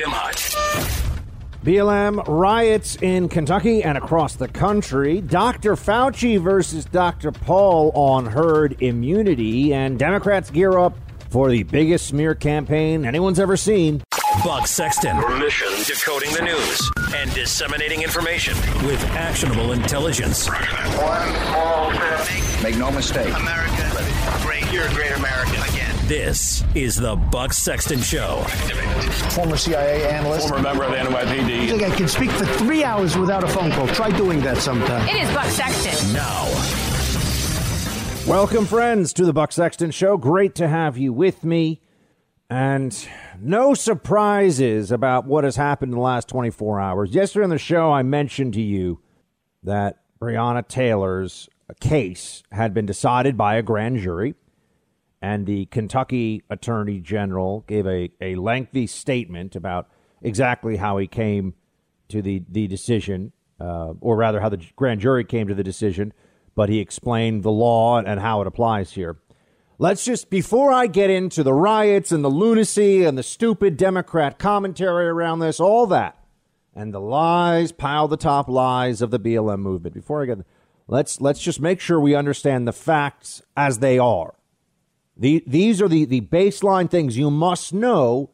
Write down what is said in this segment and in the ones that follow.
Freedom Hut. BLM riots in Kentucky and across the country. Dr. Fauci versus Dr. Paul on herd immunity, and Democrats gear up for the biggest smear campaign anyone's ever seen. Buck Sexton. Mission decoding the news and disseminating information with actionable intelligence. One small step. Make no mistake. America, great. You're a great American again. This is the Buck Sexton Show. Former CIA analyst. Former member of the NYPD. I think I can speak for three hours without a phone call. Try doing that sometime. It is Buck Sexton. Now, Welcome, friends, to the Buck Sexton Show. Great to have you with me. And no surprises about what has happened in the last 24 hours. Yesterday on the show, I mentioned to you that Breonna Taylor's case had been decided by a grand jury, and the Kentucky Attorney General gave a, a lengthy statement about exactly how he came to the, the decision, uh, or rather, how the grand jury came to the decision, but he explained the law and how it applies here. Let's just, before I get into the riots and the lunacy and the stupid Democrat commentary around this, all that, and the lies, pile the top lies of the BLM movement, before I get, let's, let's just make sure we understand the facts as they are. The, these are the, the baseline things you must know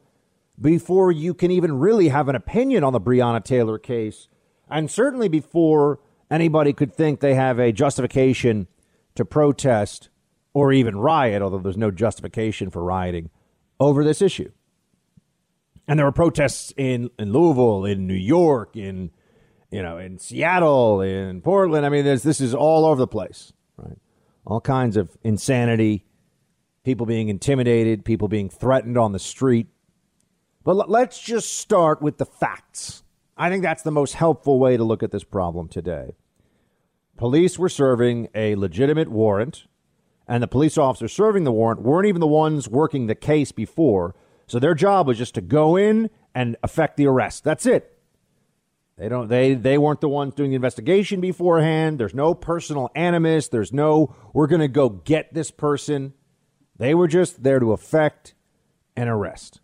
before you can even really have an opinion on the Breonna Taylor case, and certainly before anybody could think they have a justification to protest or even riot, although there's no justification for rioting over this issue. And there were protests in, in Louisville, in New York, in you know, in Seattle, in Portland. I mean, this is all over the place, right? All kinds of insanity, people being intimidated, people being threatened on the street. But let's just start with the facts. I think that's the most helpful way to look at this problem today. Police were serving a legitimate warrant, and the police officers serving the warrant weren't even the ones working the case before. So their job was just to go in and effect the arrest. That's it. They don't they they weren't the ones doing the investigation beforehand. There's no personal animus. There's no we're going to go get this person. They were just there to effect an arrest.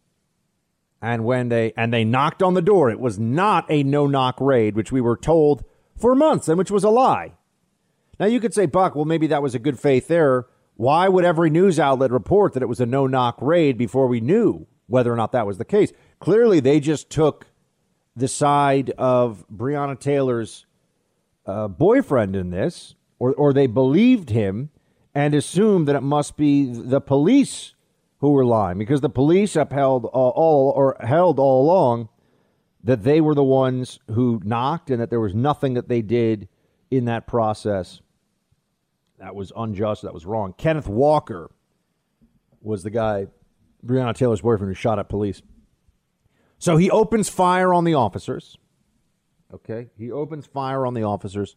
And when they and they knocked on the door, it was not a no-knock raid, which we were told for months and which was a lie. Now you could say, Buck, well maybe that was a good faith error. Why would every news outlet report that it was a no-knock raid before we knew whether or not that was the case? Clearly they just took the side of Breonna Taylor's uh, boyfriend in this, or, or they believed him and assumed that it must be the police who were lying because the police upheld all, all or held all along that they were the ones who knocked and that there was nothing that they did in that process that was unjust, that was wrong. Kenneth Walker was the guy, Breonna Taylor's boyfriend, who shot at police. So he opens fire on the officers. Okay. He opens fire on the officers,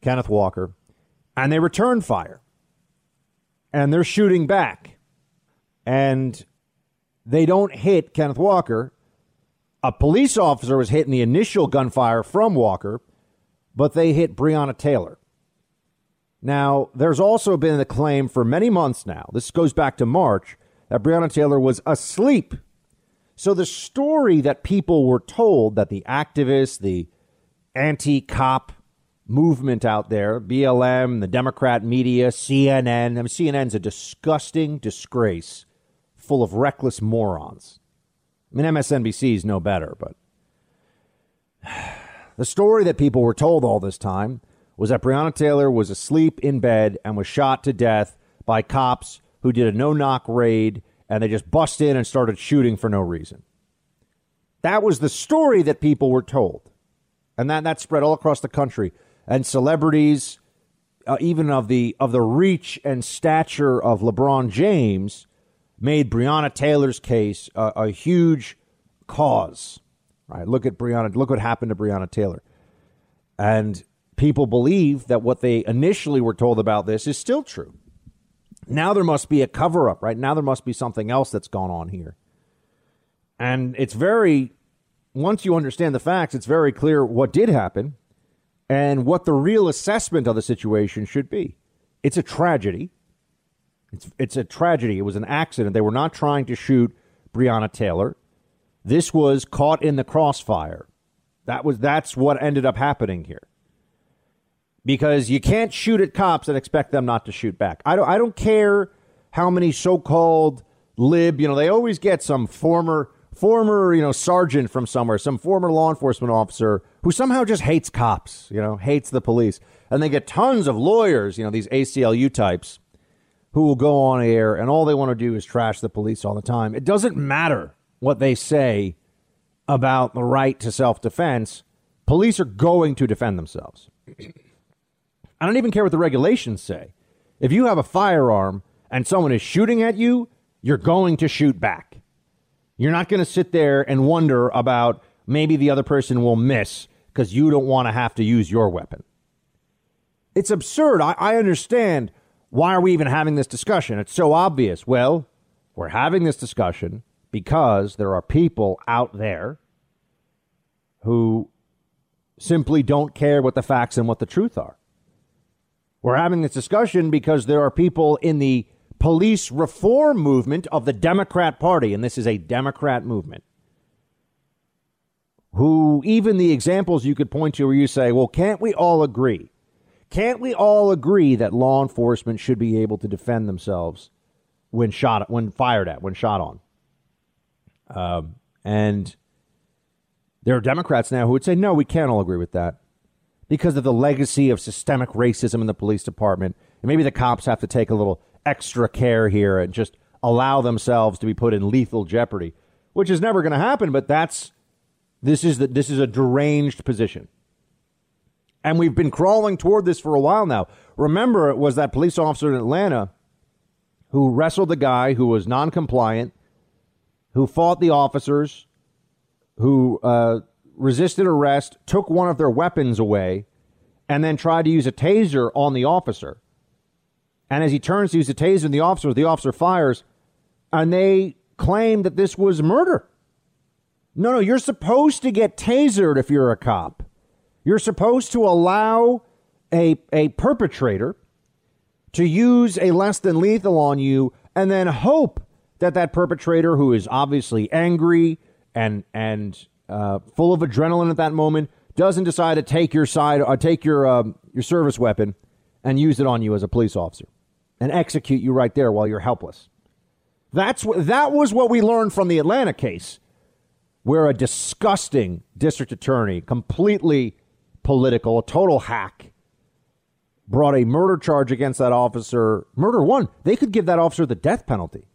Kenneth Walker, and they return fire. And they're shooting back. And they don't hit Kenneth Walker. A police officer was hitting the initial gunfire from Walker, but they hit Breonna Taylor. Now, there's also been the claim for many months now, this goes back to March, that Breonna Taylor was asleep so the story that people were told that the activists, the anti-cop movement out there, BLM, the Democrat media, CNN, I mean, CNN's a disgusting disgrace full of reckless morons. I mean, MSNBC is no better, but the story that people were told all this time was that Breonna Taylor was asleep in bed and was shot to death by cops who did a no-knock raid and they just bust in and started shooting for no reason. That was the story that people were told. And that, that spread all across the country. And celebrities, uh, even of the, of the reach and stature of LeBron James, made Breonna Taylor's case a, huge cause. Right? Look at Breonna. Look what happened to Breonna Taylor. And people believe that what they initially were told about this is still true. Now there must be a cover up, right? Now there must be something else that's gone on here. And it's very, once you understand the facts, it's very clear what did happen and what the real assessment of the situation should be. It's a tragedy. It's, it's a tragedy. It was an accident. They were not trying to shoot Breonna Taylor. This was caught in the crossfire. That was that's what ended up happening here. Because you can't shoot at cops and expect them not to shoot back. I don't I don't care how many so-called lib, you know, they always get some former former, you know, sergeant from somewhere, some former law enforcement officer who somehow just hates cops, you know, hates the police. And they get tons of lawyers, you know, these ACLU types who will go on air and all they want to do is trash the police all the time. It doesn't matter what they say about the right to self defense. Police are going to defend themselves. I don't even care what the regulations say. If you have a firearm and someone is shooting at you, you're going to shoot back. You're not going to sit there and wonder about maybe the other person will miss because you don't want to have to use your weapon. It's absurd. I, I, understand. Why are we even having this discussion? It's so obvious. Well, we're having this discussion because there are people out there who simply don't care what the facts and what the truth are. We're having this discussion because there are people in the police reform movement of the Democrat Party, and this is a Democrat movement, who even the examples you could point to where you say, well, can't we all agree? Can't we all agree that law enforcement should be able to defend themselves when shot, when fired at, when shot on? Um, and there are Democrats now who would say, no, we can't all agree with that because of the legacy of systemic racism in the police department. And maybe the cops have to take a little extra care here and just allow themselves to be put in lethal jeopardy, which is never going to happen. But that's this is the, this is a deranged position, and we've been crawling toward this for a while now. Remember, it was that police officer in Atlanta who wrestled the guy who was non-compliant, who fought the officers, who uh, resisted arrest, took one of their weapons away, and then tried to use a taser on the officer. And as he turns to use the taser on the officer, the officer fires, and they claim that this was murder. No, no, you're supposed to get tasered if you're a cop. You're supposed to allow a, a perpetrator to use a less than lethal on you and then hope that that perpetrator who is obviously angry and and uh, full of adrenaline at that moment, doesn't decide to take your side or uh, take your uh, your service weapon and use it on you as a police officer and execute you right there while you're helpless. That's what that was what we learned from the Atlanta case, where a disgusting district attorney, completely political, a total hack, brought a murder charge against that officer. Murder one, they could give that officer the death penalty.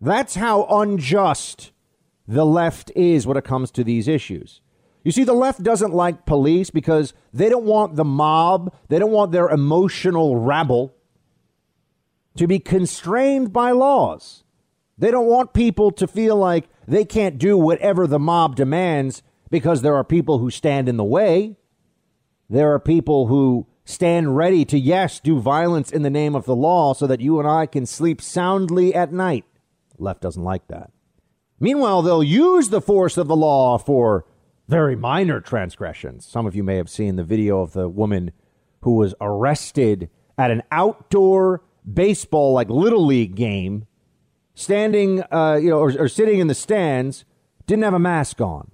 That's how unjust the left is when it comes to these issues. You see, the left doesn't like police because they don't want the mob, they don't want their emotional rabble to be constrained by laws. They don't want people to feel like they can't do whatever the mob demands because there are people who stand in the way. There are people who stand ready to, yes, do violence in the name of the law so that you and I can sleep soundly at night. Left doesn't like that. Meanwhile, they'll use the force of the law for very minor transgressions. Some of you may have seen the video of the woman who was arrested at an outdoor baseball, like little league game, standing, uh, you know, or, or sitting in the stands, didn't have a mask on,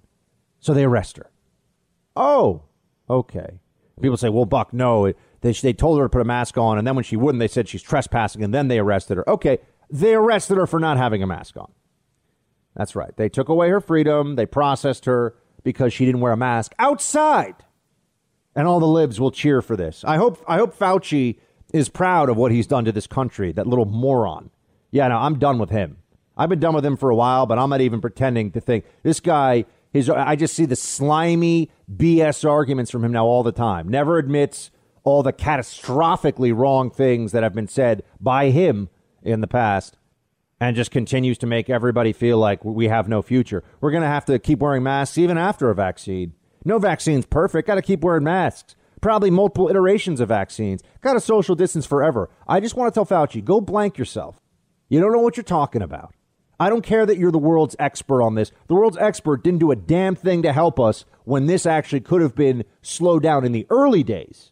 so they arrest her. Oh, okay. People say, "Well, Buck, no." They, they told her to put a mask on, and then when she wouldn't, they said she's trespassing, and then they arrested her. Okay, they arrested her for not having a mask on. That's right. They took away her freedom. They processed her because she didn't wear a mask outside. And all the libs will cheer for this. I hope I hope Fauci is proud of what he's done to this country, that little moron. Yeah, no, I'm done with him. I've been done with him for a while, but I'm not even pretending to think this guy his I just see the slimy BS arguments from him now all the time. Never admits all the catastrophically wrong things that have been said by him in the past and just continues to make everybody feel like we have no future. We're going to have to keep wearing masks even after a vaccine. No vaccine's perfect. Got to keep wearing masks. Probably multiple iterations of vaccines. Got to social distance forever. I just want to tell Fauci go blank yourself. You don't know what you're talking about. I don't care that you're the world's expert on this. The world's expert didn't do a damn thing to help us when this actually could have been slowed down in the early days.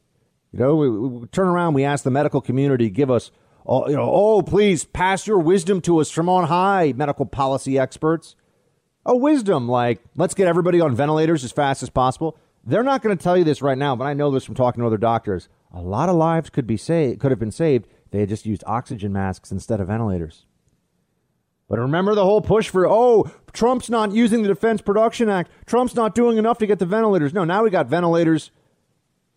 You know, we, we turn around, we ask the medical community to give us oh, you know, oh, please pass your wisdom to us from on high, medical policy experts. a wisdom like let's get everybody on ventilators as fast as possible. They're not going to tell you this right now, but I know this from talking to other doctors. A lot of lives could be saved, could have been saved. They had just used oxygen masks instead of ventilators. But remember the whole push for, oh, Trump's not using the Defense Production Act. Trump's not doing enough to get the ventilators. No, now we got ventilators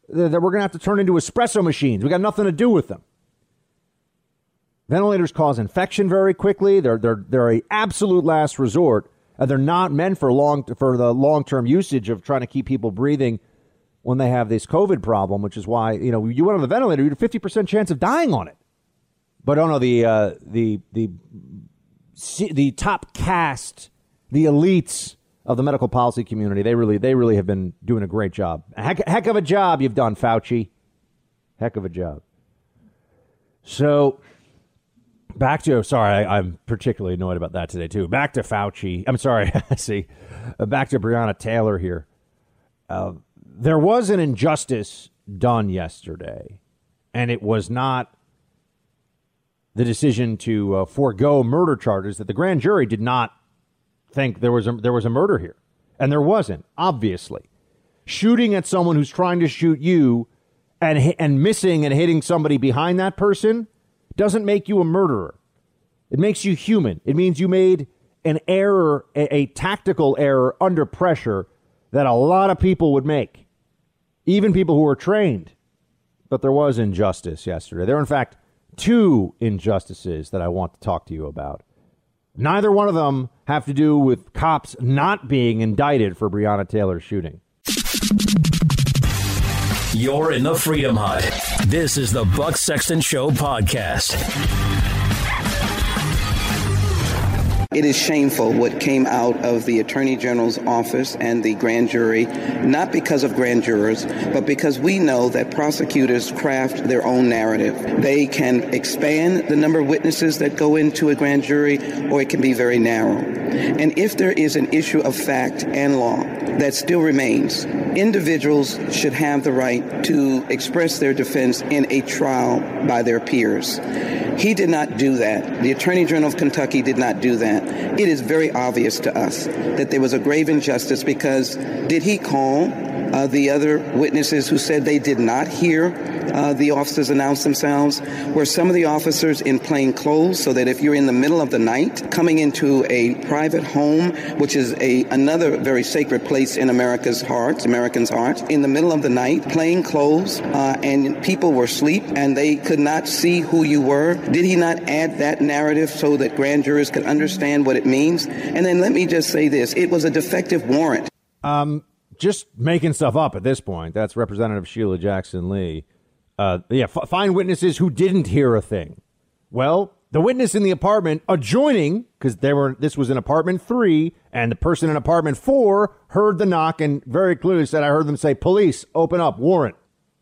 that we're going to have to turn into espresso machines. We got nothing to do with them. Ventilators cause infection very quickly. They're, they're, they're a absolute last resort. And they're not meant for long for the long term usage of trying to keep people breathing when they have this COVID problem, which is why you know you went on the ventilator, you had a fifty percent chance of dying on it. But oh no, the uh, the the the top caste, the elites of the medical policy community, they really they really have been doing a great job. Heck, heck of a job you've done, Fauci. Heck of a job. So back to sorry, I, am particularly annoyed about that today too. Back to Fauci. I'm sorry. see, uh, back to Breonna Taylor here. Uh, there was an injustice done yesterday, and it was not the decision to uh, forego murder charges. That the grand jury did not think there was a, there was a murder here, and there wasn't. Obviously, shooting at someone who's trying to shoot you, and and missing and hitting somebody behind that person doesn't make you a murderer. It makes you human. It means you made an error, a, a, tactical error under pressure that a lot of people would make, even people who are trained. But there was injustice yesterday. There in fact, two injustices that I want to talk to you about. Neither one of them have to do with cops not being indicted for Breonna Taylor's shooting. You're in the Freedom Hut. This is the Buck Sexton Show podcast. It is shameful what came out of the Attorney General's office and the grand jury, not because of grand jurors, but because we know that prosecutors craft their own narrative. They can expand the number of witnesses that go into a grand jury, or it can be very narrow. And if there is an issue of fact and law that still remains, individuals should have the right to express their defense in a trial by their peers. He did not do that. The Attorney General of Kentucky did not do that. It is very obvious to us that there was a grave injustice because did he call uh, the other witnesses who said they did not hear uh, the officers announce themselves were some of the officers in plain clothes so that if you're in the middle of the night coming into a private home, which is a another very sacred place in America's heart, Americans' heart, in the middle of the night, plain clothes, uh, and people were asleep and they could not see who you were. Did he not add that narrative so that grand jurors could understand what it means? And then let me just say this: it was a defective warrant. Um, just making stuff up at this point. That's Representative Sheila Jackson Lee. Uh, yeah, f- find witnesses who didn't hear a thing. Well, the witness in the apartment adjoining, because they were this was in apartment three, and the person in apartment four heard the knock and very clearly said, "I heard them say, police, open up, warrant,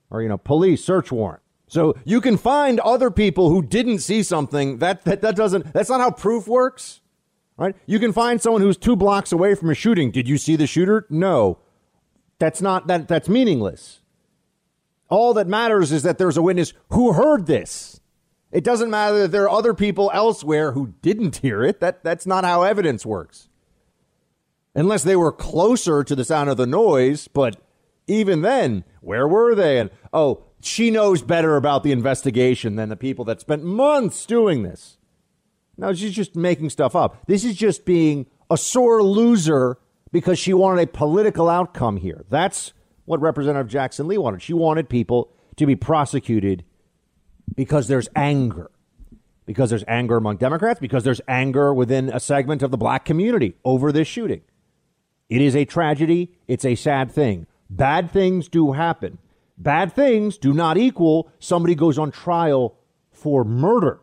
or you know, police, search warrant." So you can find other people who didn't see something. That that that doesn't. That's not how proof works, right? You can find someone who's two blocks away from a shooting. Did you see the shooter? No. That's not that that's meaningless. All that matters is that there's a witness who heard this. It doesn't matter that there are other people elsewhere who didn't hear it. That that's not how evidence works. Unless they were closer to the sound of the noise, but even then, where were they? And oh, she knows better about the investigation than the people that spent months doing this. No, she's just making stuff up. This is just being a sore loser because she wanted a political outcome here. That's what Representative Jackson Lee wanted. She wanted people to be prosecuted because there's anger. Because there's anger among Democrats, because there's anger within a segment of the black community over this shooting. It is a tragedy. It's a sad thing. Bad things do happen. Bad things do not equal somebody goes on trial for murder.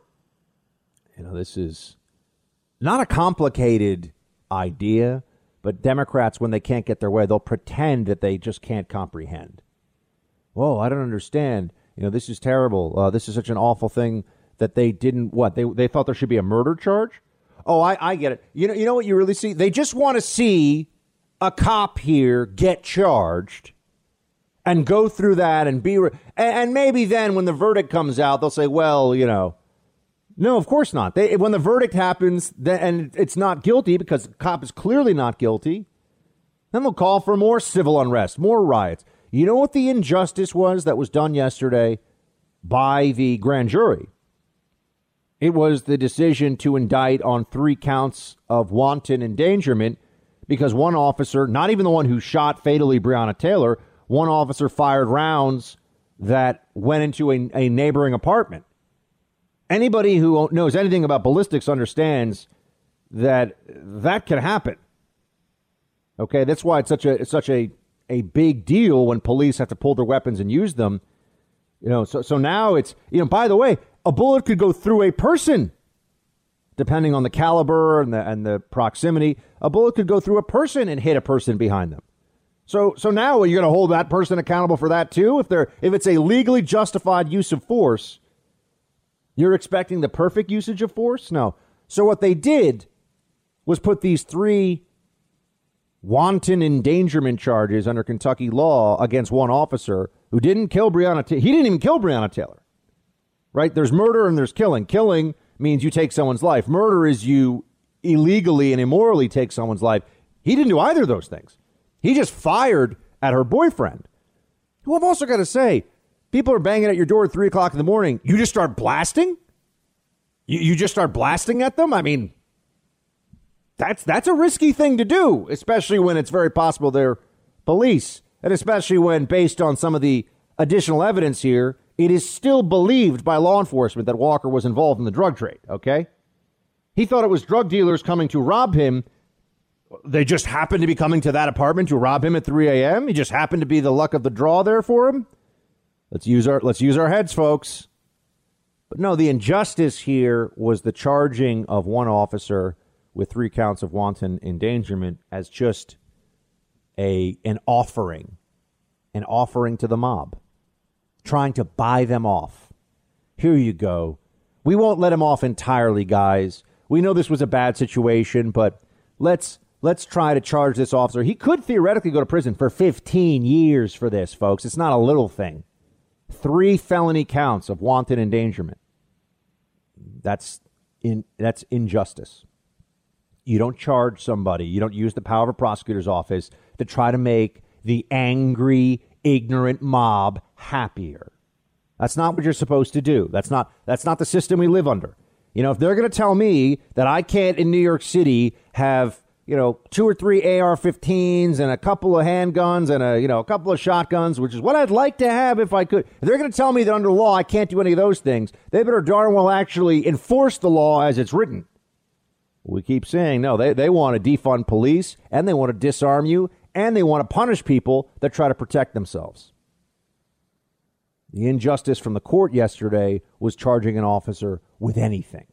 You know, this is not a complicated idea. But Democrats, when they can't get their way, they'll pretend that they just can't comprehend. Whoa, I don't understand. You know, this is terrible. Uh, this is such an awful thing that they didn't. What they they thought there should be a murder charge. Oh, I, I get it. You know, you know what you really see? They just want to see a cop here get charged and go through that and be, re- and, and maybe then when the verdict comes out, they'll say, well, you know, No, of course not. They, when the verdict happens and it's not guilty because the cop is clearly not guilty, then they'll call for more civil unrest, more riots. You know what the injustice was that was done yesterday by the grand jury? It was the decision to indict on three counts of wanton endangerment because one officer, not even the one who shot fatally Breonna Taylor, one officer fired rounds that went into a, a neighboring apartment. Anybody who knows anything about ballistics understands that that can happen. Okay, that's why it's such a it's such a a big deal when police have to pull their weapons and use them. You know, so so now it's you know. By the way, a bullet could go through a person, depending on the caliber and the and the proximity. A bullet could go through a person and hit a person behind them. So so now you're going to hold that person accountable for that too. If they're if it's a legally justified use of force, you're expecting the perfect usage of force? No. So what they did was put these three wanton endangerment charges under Kentucky law against one officer who didn't kill Breonna. Taylor. he didn't even kill Breonna Taylor. Right? There's murder and there's killing. Killing means you take someone's life. Murder is you illegally and immorally take someone's life. He didn't do either of those things. He just fired at her boyfriend. Who I've also got to say, people are banging at your door at three o'clock in the morning. You just start blasting? You, you just start blasting at them? I mean, that's that's a risky thing to do, especially when it's very possible they're police, and especially when, based on some of the additional evidence here, it is still believed by law enforcement that Walker was involved in the drug trade. Okay, he thought it was drug dealers coming to rob him. They just happened to be coming to that apartment to rob him at 3 a.m. He just happened to be the luck of the draw there for him. Let's use our let's use our heads, folks. But no, the injustice here was the charging of one officer with three counts of wanton endangerment as just a an offering, an offering to the mob, trying to buy them off. Here you go. We won't let him off entirely, guys. We know this was a bad situation, but let's let's try to charge this officer. He could theoretically go to prison for 15 years for this, folks. It's not a little thing. Three felony counts of wanton endangerment. That's in that's injustice. You don't charge somebody, you don't use the power of a prosecutor's office to try to make the angry, ignorant mob happier. That's not what you're supposed to do. That's not that's not the system we live under. You know, if they're going to tell me that I can't in New York City have you know, two or three AR-15s and a couple of handguns and a you know a couple of shotguns, which is what I'd like to have if I could. If they're going to tell me that under law I can't do any of those things. They better darn well actually enforce the law as it's written. We keep saying no, they, they want to defund police and they want to disarm you and they want to punish people that try to protect themselves. The injustice from the court yesterday was charging an officer with anything.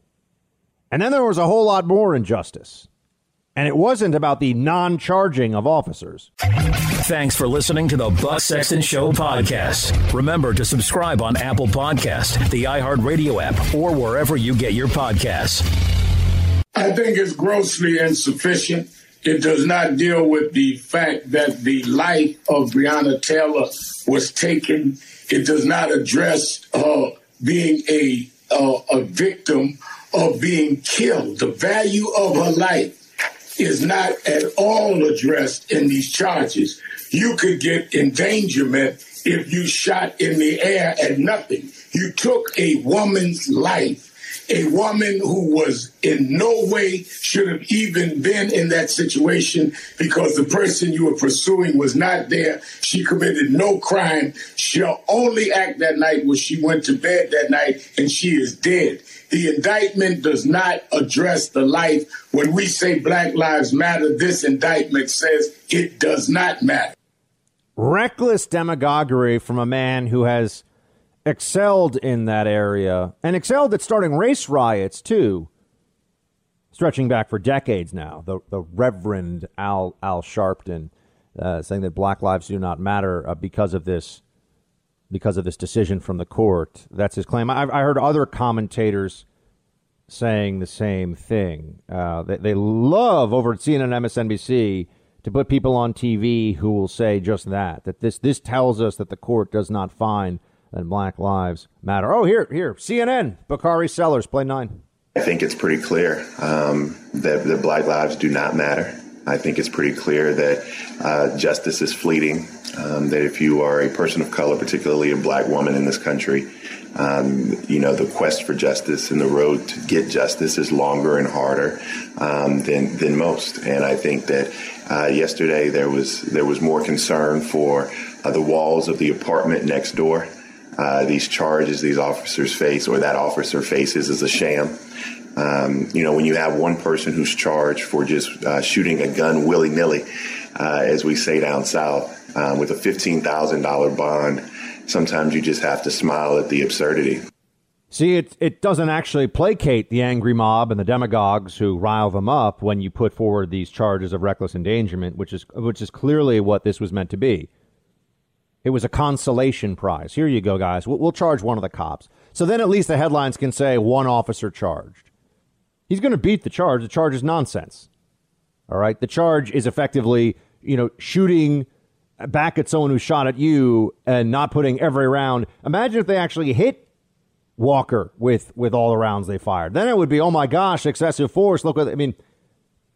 And then there was a whole lot more injustice. And it wasn't about the non charging of officers. Thanks for listening to the Buck Sexton Show podcast. Remember to subscribe on Apple Podcast, the iHeartRadio app, or wherever you get your podcasts. I think it's grossly insufficient. It does not deal with the fact that the life of Breonna Taylor was taken. It does not address uh, being a uh, a victim of being killed. The value of her life is not at all addressed in these charges. You could get endangerment if you shot in the air at nothing. You took a woman's life a woman who was in no way should have even been in that situation because the person you were pursuing was not there. She committed no crime. She'll only act that night when she went to bed that night and she is dead. The indictment does not address the life. When we say Black Lives Matter, this indictment says it does not matter. Reckless demagoguery from a man who has excelled in that area and excelled at starting race riots too, stretching back for decades now. The the Reverend Al Al Sharpton uh, saying that Black lives do not matter uh, because of this because of this decision from the court. That's his claim. I, I heard other commentators saying the same thing. Uh, they, they love over at CNN MSNBC to put people on TV who will say just that. That this this tells us that the court does not find that Black Lives Matter. Oh, here, here, CNN, Bakari Sellers, play nine. I think it's pretty clear um, that, that Black lives do not matter. I think it's pretty clear that uh, justice is fleeting. Um, that if you are a person of color, particularly a black woman in this country, um, you know the quest for justice and the road to get justice is longer and harder um, than than most. And I think that uh, yesterday there was there was more concern for uh, the walls of the apartment next door. Uh, these charges these officers face, or that officer faces, is a sham. Um, you know, when you have one person who's charged for just uh, shooting a gun willy nilly, uh, as we say down south, um, with a $15,000 bond, sometimes you just have to smile at the absurdity. See, it, it doesn't actually placate the angry mob and the demagogues who rile them up when you put forward these charges of reckless endangerment, which is, which is clearly what this was meant to be. It was a consolation prize. Here you go, guys. We'll, we'll charge one of the cops. So then at least the headlines can say one officer charged. He's going to beat the charge. The charge is nonsense. All right. The charge is effectively, you know, shooting back at someone who shot at you and not putting every round. Imagine if they actually hit Walker with with all the rounds they fired. Then it would be, oh my gosh, excessive force. Look I mean.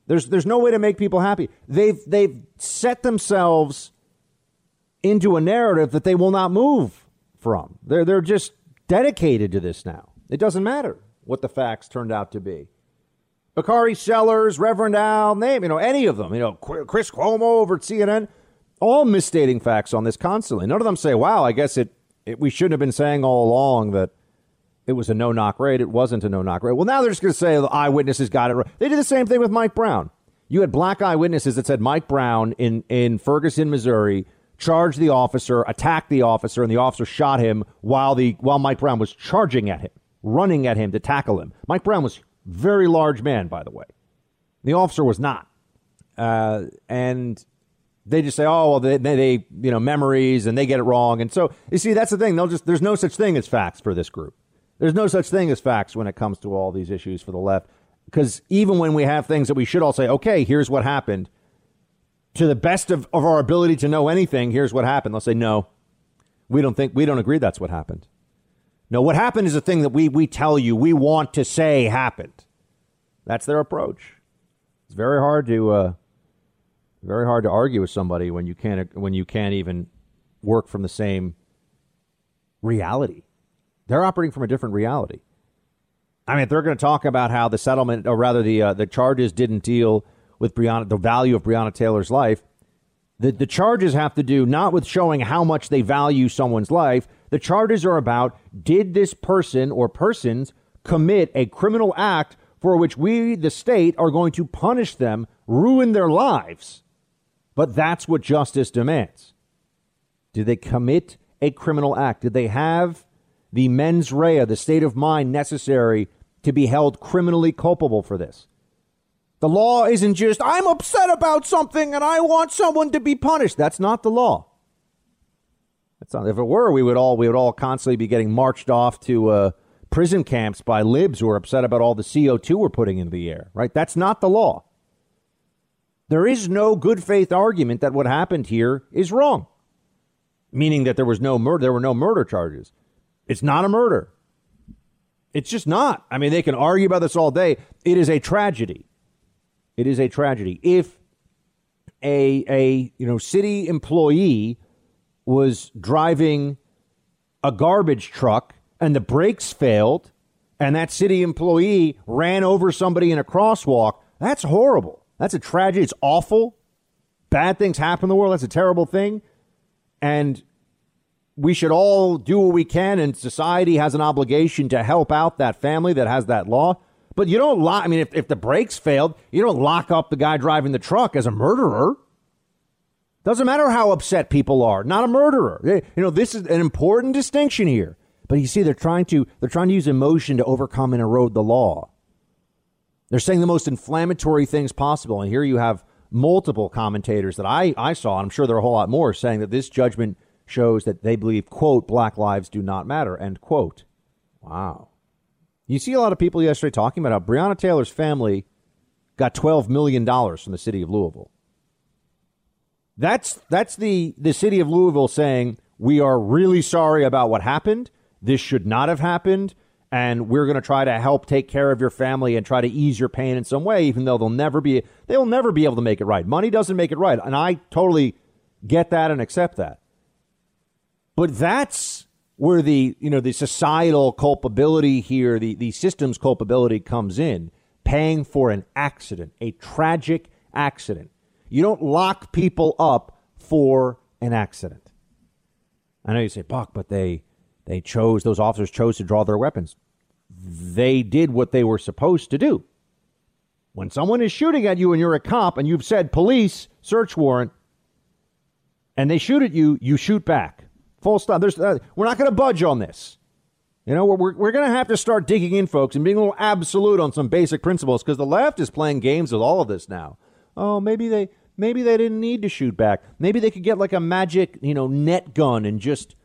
There's there's no way to make people happy. They've they've set themselves into a narrative that they will not move from. They're they're just dedicated to this now. It doesn't matter what the facts turned out to be. Bakari Sellers, Reverend Al, name, you know, any of them, you know, Chris Cuomo over at CNN, all misstating facts on this constantly. None of them say, wow, I guess it, it we shouldn't have been saying all along that it was a no knock raid. It wasn't a no knock raid. Well, now they're just going to say the eyewitnesses got it right. They did the same thing with Mike Brown. You had black eyewitnesses that said Mike Brown in, in Ferguson, Missouri, charged the officer, attacked the officer, and the officer shot him while the while Mike Brown was charging at him, running at him to tackle him. Mike Brown was very large man, by the way. The officer was not. Uh, and they just say, oh, well, they, they, you know, memories and they get it wrong. And so, you see, that's the thing. They'll just, there's no such thing as facts for this group. There's no such thing as facts when it comes to all these issues for the left. Because even when we have things that we should all say, okay, here's what happened, to the best of, of our ability to know anything, here's what happened. They'll say, no, we don't think, we don't agree that's what happened. No, what happened is a thing that we, we tell you we want to say happened. That's their approach. It's very hard to uh, very hard to argue with somebody when you can't when you can't even work from the same reality. They're operating from a different reality. I mean, they're going to talk about how the settlement, or rather the uh, the charges, didn't deal with Breonna, the value of Breonna Taylor's life. The, the charges have to do not with showing how much they value someone's life. The charges are about did this person or persons commit a criminal act for which we, the state, are going to punish them, ruin their lives. But that's what justice demands. Did they commit a criminal act? Did they have the mens rea, the state of mind necessary to be held criminally culpable for this? The law isn't just, I'm upset about something and I want someone to be punished. That's not the law. That's not, if it were, we would all we would all constantly be getting marched off to uh, prison camps by libs who are upset about all the CO2 we're putting into the air, right? That's not the law. There is no good faith argument that what happened here is wrong, meaning that there was no murder, there were no murder charges. It's not a murder. It's just not. I mean, they can argue about this all day. It is a tragedy. It is a tragedy. If a a you know city employee was driving a garbage truck and the brakes failed and that city employee ran over somebody in a crosswalk, that's horrible. That's a tragedy. It's awful. Bad things happen in the world. That's a terrible thing. And we should all do what we can, and society has an obligation to help out that family that has that law. But you don't lock, I mean, if, if the brakes failed, you don't lock up the guy driving the truck as a murderer. Doesn't matter how upset people are, not a murderer. You know, this is an important distinction here. But you see, they're trying to they're trying to use emotion to overcome and erode the law. They're saying the most inflammatory things possible. And here you have multiple commentators that I, I saw, and I'm sure there are a whole lot more, saying that this judgment shows that they believe, quote, black lives do not matter, end quote. Wow. You see a lot of people yesterday talking about how Breonna Taylor's family got $12 million from the city of Louisville. That's, that's the, the city of Louisville saying, we are really sorry about what happened. This should not have happened. And we're going to try to help take care of your family and try to ease your pain in some way, even though they'll never be they'll never be able to make it right. Money doesn't make it right, and I totally get that and accept that. But that's where the you know the societal culpability here, the the system's culpability comes in, paying for an accident, a tragic accident. You don't lock people up for an accident. I know you say, Buck, but they they chose those officers chose to draw their weapons. They did what they were supposed to do. When someone is shooting at you and you're a cop and you've said police search warrant and they shoot at you, you shoot back. Full stop. There's, uh, we're not going to budge on this. You know, we're, we're going to have to start digging in, folks, and being a little absolute on some basic principles because the left is playing games with all of this now. Oh, maybe they maybe they didn't need to shoot back. Maybe they could get like a magic, you know, net gun and just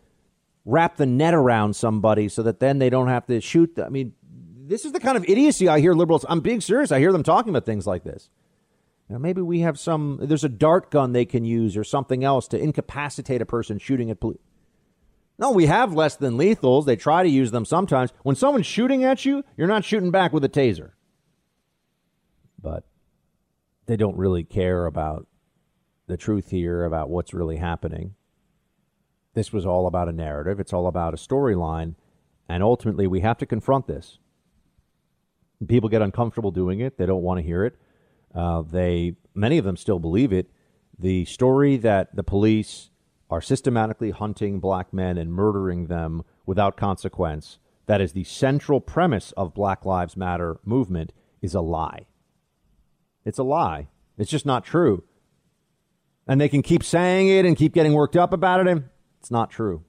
wrap the net around somebody so that then they don't have to shoot. I mean, this is the kind of idiocy I hear liberals. I'm being serious. I hear them talking about things like this. Maybe we have some. There's a dart gun they can use or something else to incapacitate a person shooting at police. No, we have less than lethals. They try to use them sometimes. When someone's shooting at you, you're not shooting back with a taser. But they don't really care about the truth here, about what's really happening. This was all about a narrative, it's all about a storyline. And ultimately, we have to confront this. People get uncomfortable doing it, they don't want to hear it. Uh, they, many of them still believe it. The story that the police are systematically hunting black men and murdering them without consequence, that is the central premise of Black Lives Matter movement, is a lie. It's a lie. It's just not true. And they can keep saying it and keep getting worked up about it, and it's not true.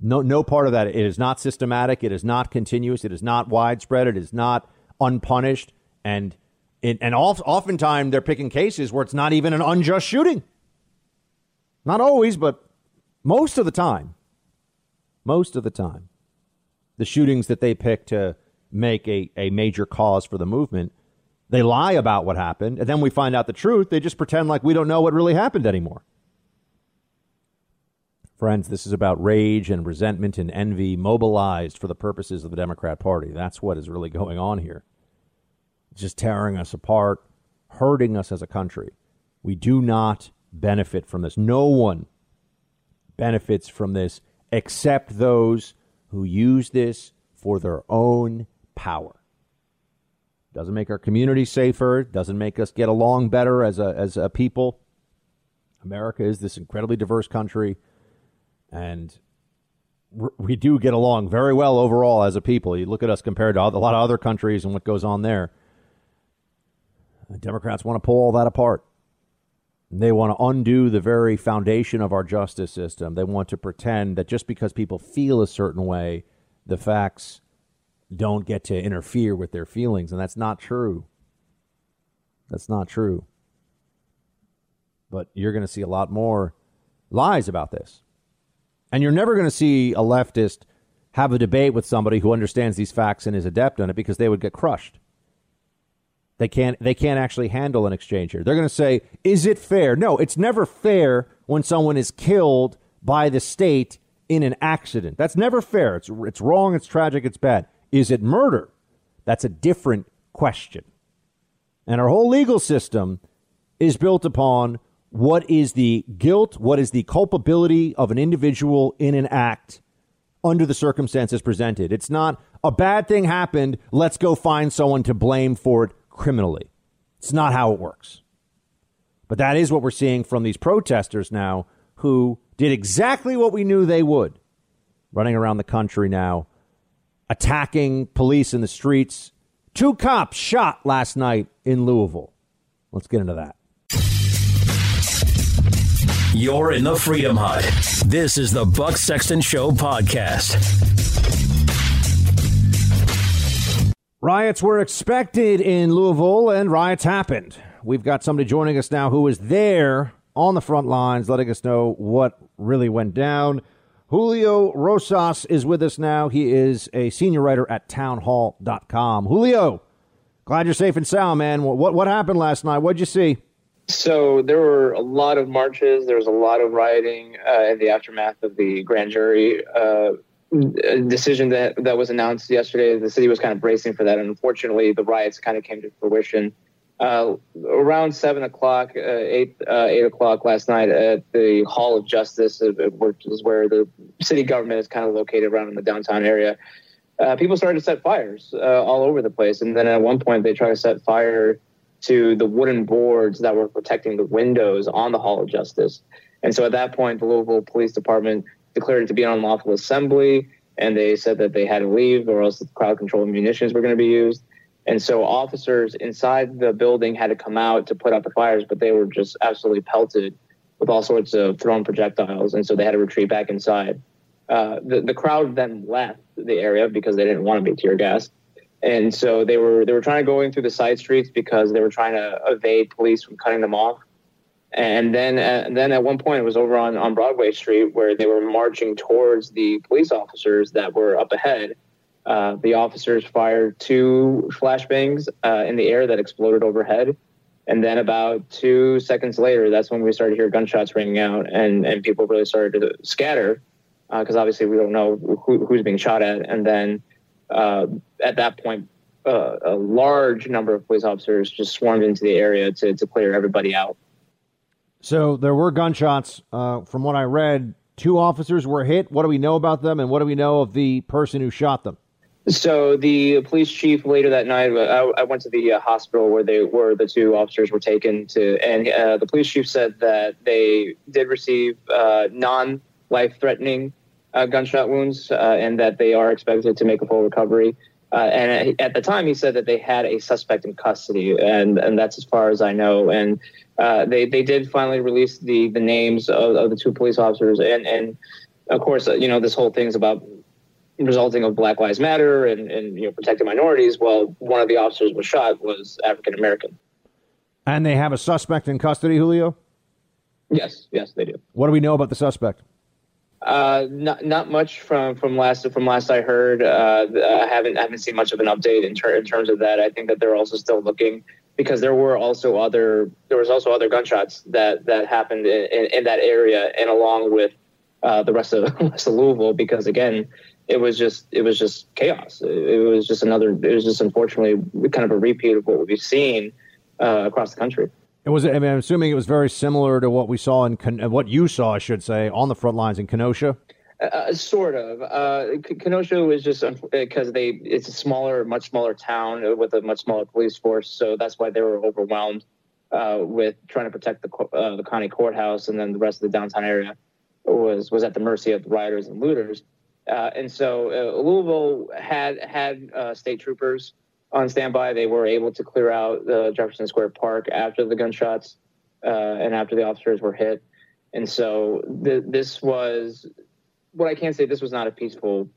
No, no part of that. It is not systematic. It is not continuous. It is not widespread. It is not unpunished. And it, and oftentimes they're picking cases where it's not even an unjust shooting. Not always, but most of the time. Most of the time. The shootings that they pick to make a, a major cause for the movement, they lie about what happened, and then we find out the truth. They just pretend like we don't know what really happened anymore. Friends, this is about rage and resentment and envy mobilized for the purposes of the Democrat Party. That's what is really going on here. Just tearing us apart, hurting us as a country. We do not benefit from this. No one benefits from this except those who use this for their own power. Doesn't make our community safer, doesn't make us get along better as a, as a people. America is this incredibly diverse country, and we do get along very well overall as a people. You look at us compared to a lot of other countries and what goes on there. The Democrats want to pull all that apart. They want to undo the very foundation of our justice system. They want to pretend that just because people feel a certain way, the facts don't get to interfere with their feelings. And that's not true. That's not true. But you're going to see a lot more lies about this. And you're never going to see a leftist have a debate with somebody who understands these facts and is adept on it because they would get crushed. They can't they can't actually handle an exchange here. They're going to say, "Is it fair?" No, it's never fair when someone is killed by the state in an accident. That's never fair. It's it's wrong, it's tragic, it's bad. Is it murder? That's a different question. And our whole legal system is built upon what is the guilt, what is the culpability of an individual in an act under the circumstances presented. It's not a bad thing happened, let's go find someone to blame for it criminally. It's not how it works. But that is what we're seeing from these protesters now who did exactly what we knew they would, running around the country now, attacking police in the streets. Two cops shot last night in Louisville. Let's get into that. You're in the Freedom Hut. This is the Buck Sexton Show podcast. Riots were expected in Louisville, and riots happened. We've got somebody joining us now who was there on the front lines, letting us know what really went down. Julio Rosas is with us now. He is a senior writer at townhall.com. Julio, glad you're safe and sound, man. What, what happened last night? What'd you see? So there were a lot of marches. There was a lot of rioting uh, in the aftermath of the grand jury uh, decision that that was announced yesterday. The city was kind of bracing for that, and unfortunately, the riots kind of came to fruition. Uh, around seven o'clock, uh, eight uh, eight o'clock last night at the Hall of Justice, which is where the city government is kind of located around in the downtown area. Uh, people started to set fires uh, all over the place, and then at one point they tried to set fire to the wooden boards that were protecting the windows on the Hall of Justice. And so at that point, the Louisville Police Department declared it to be an unlawful assembly, and they said that they had to leave, or else the crowd control munitions were going to be used. And so officers inside the building had to come out to put out the fires, but they were just absolutely pelted with all sorts of thrown projectiles, and so they had to retreat back inside. Uh, the, the crowd then left the area because they didn't want to be tear gassed and so they were they were trying to go in through the side streets because they were trying to evade police from cutting them off. And then uh, then at one point it was over on on Broadway Street where they were marching towards the police officers that were up ahead. Uh, the officers fired two flashbangs uh, in the air that exploded overhead. And then about two seconds later, that's when we started to hear gunshots ringing out, and, and people really started to scatter because uh, obviously we don't know who, who's being shot at. And then uh, at that point, uh, a large number of police officers just swarmed into the area to, to clear everybody out. So there were gunshots. Uh, from what I read, two officers were hit. What do we know about them, and what do we know of the person who shot them? So the police chief later that night, uh, I, I went to the uh, hospital where they where the two officers were taken to, and uh, the police chief said that they did receive uh, uh, gunshot wounds, uh, and that they are expected to make a full recovery. Uh, and at the time, he said that they had a suspect in custody, and and that's as far as I know. And uh, they they did finally release the the names of, of the two police officers, and and of course, you know, this whole thing's about resulting of Black Lives Matter and and you know protecting minorities. Well, one of the officers was shot was African American. And they have a suspect in custody, Julio. Yes, yes, they do. What do we know about the suspect? Uh, not not much from from last from last I heard. Uh, I haven't haven't seen much of an update in, ter- in terms of that. I think that they're also still looking because there were also other there was also other gunshots that that happened in, in, in that area and along with uh, the rest of, rest of Louisville because again it was just it was just chaos. It, it, was just another. It was just unfortunately kind of a repeat of what we've seen uh, across the country. It was. I mean, I'm assuming it was very similar to what we saw in what you saw, I should say, on the front lines in Kenosha. Uh, uh sort of. Uh, Kenosha was just because they it's a smaller, much smaller town with a much smaller police force, so that's why they were overwhelmed uh, with trying to protect the uh, the county courthouse, and then the rest of the downtown area was was at the mercy of the rioters and looters. Uh, and so Louisville had had state troopers on standby. They were able to clear out the Jefferson Square Park after the gunshots uh, and after the officers were hit. And so th- this was what I can say. This was not a peaceful.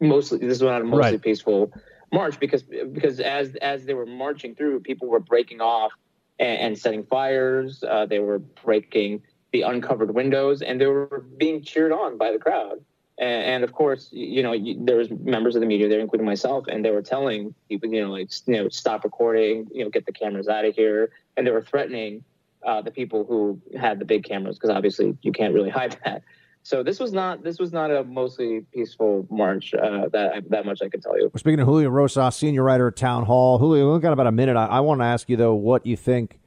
Mostly, this was not a mostly right. peaceful march because because as as they were marching through, people were breaking off and, and setting fires. Uh, they were breaking the uncovered windows, and they were being cheered on by the crowd. And, and, of course, you know, you, there was members of the media there, including myself, and they were telling people, you know, like, you know, stop recording, you know, get the cameras out of here, and they were threatening uh, the people who had the big cameras because obviously you can't really hide that. So this was not this was not a mostly peaceful march. Uh, that that much I can tell you. Speaking to Julio Rosas, senior writer at Town Hall. Julio, we've got about a minute. I, I want to ask you though what you think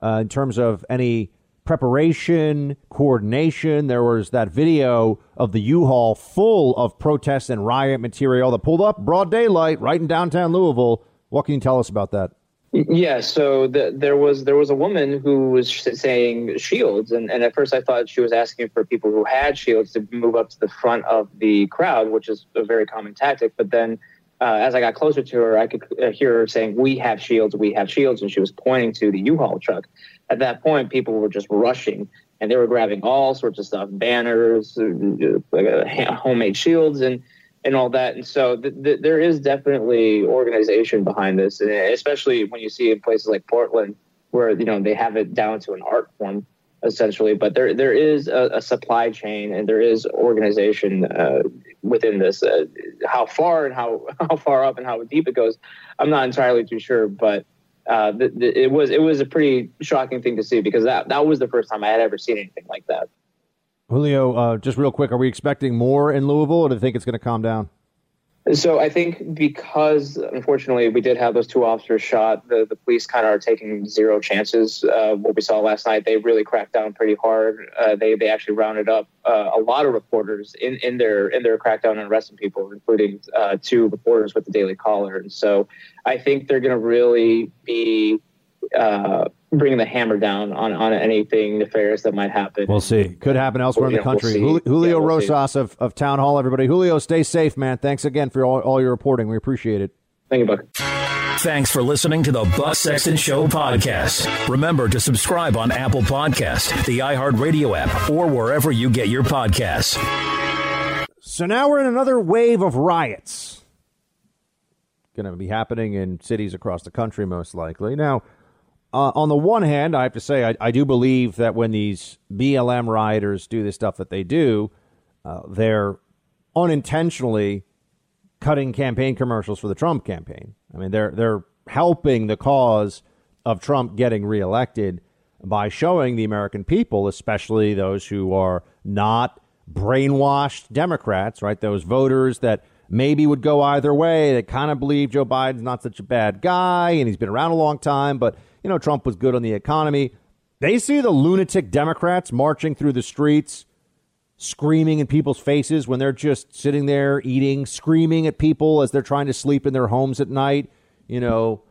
uh, in terms of any preparation, coordination. There was that video of the U-Haul full of protest and riot material that pulled up broad daylight right in downtown Louisville. What can you tell us about that? Yeah, so the, there was there was a woman who was saying shields, and, and at first I thought she was asking for people who had shields to move up to the front of the crowd, which is a very common tactic. But then, uh, as I got closer to her, I could uh, hear her saying, "We have shields, we have shields," and she was pointing to the U-Haul truck at that point, people were just rushing and they were grabbing all sorts of stuff, banners, like uh, homemade shields, and and all that. And so th- th- there is definitely organization behind this, and especially when you see in places like Portland, where you know they have it down to an art form essentially. But there there is a, a supply chain and there is organization uh, within this. Uh, how far and how how far up and how deep it goes, I'm not entirely too sure, but uh, it was it was a pretty shocking thing to see because that that was the first time I had ever seen anything like that. Julio, uh, just real quick, are we expecting more in Louisville, or do you think it's going to calm down? So I think because unfortunately we did have those two officers shot, the, the police kind of are taking zero chances. Uh, what we saw last night, they really cracked down pretty hard. Uh, they they actually rounded up uh, a lot of reporters in, in their in their crackdown and arresting people, including uh, two reporters with the Daily Caller. And so I think they're going to really be uh, bringing the hammer down on, on anything nefarious that might happen. We'll see. Could happen elsewhere in the country. We'll Julio yeah, we'll Rosas of, of Town Hall, everybody. Julio, stay safe, man. Thanks again for all, all your reporting. We appreciate it. Thank you, Buck. Thanks for listening to the Buck Sexton Show podcast. Remember to subscribe on Apple Podcast, the iHeartRadio app, or wherever you get your podcasts. So now we're in another wave of riots. Going to be happening in cities across the country, most likely. Now, uh, on the one hand, I have to say, I, I, do believe that when these BLM rioters do the stuff that they do, uh, they're unintentionally cutting campaign commercials for the Trump campaign. I mean, they're they're helping the cause of Trump getting reelected by showing the American people, especially those who are not brainwashed Democrats, right? Those voters that maybe would go either way, that kind of believe Joe Biden's not such a bad guy and he's been around a long time, but you know, Trump was good on the economy. They see the lunatic Democrats marching through the streets, screaming in people's faces when they're just sitting there eating, screaming at people as they're trying to sleep in their homes at night. You know,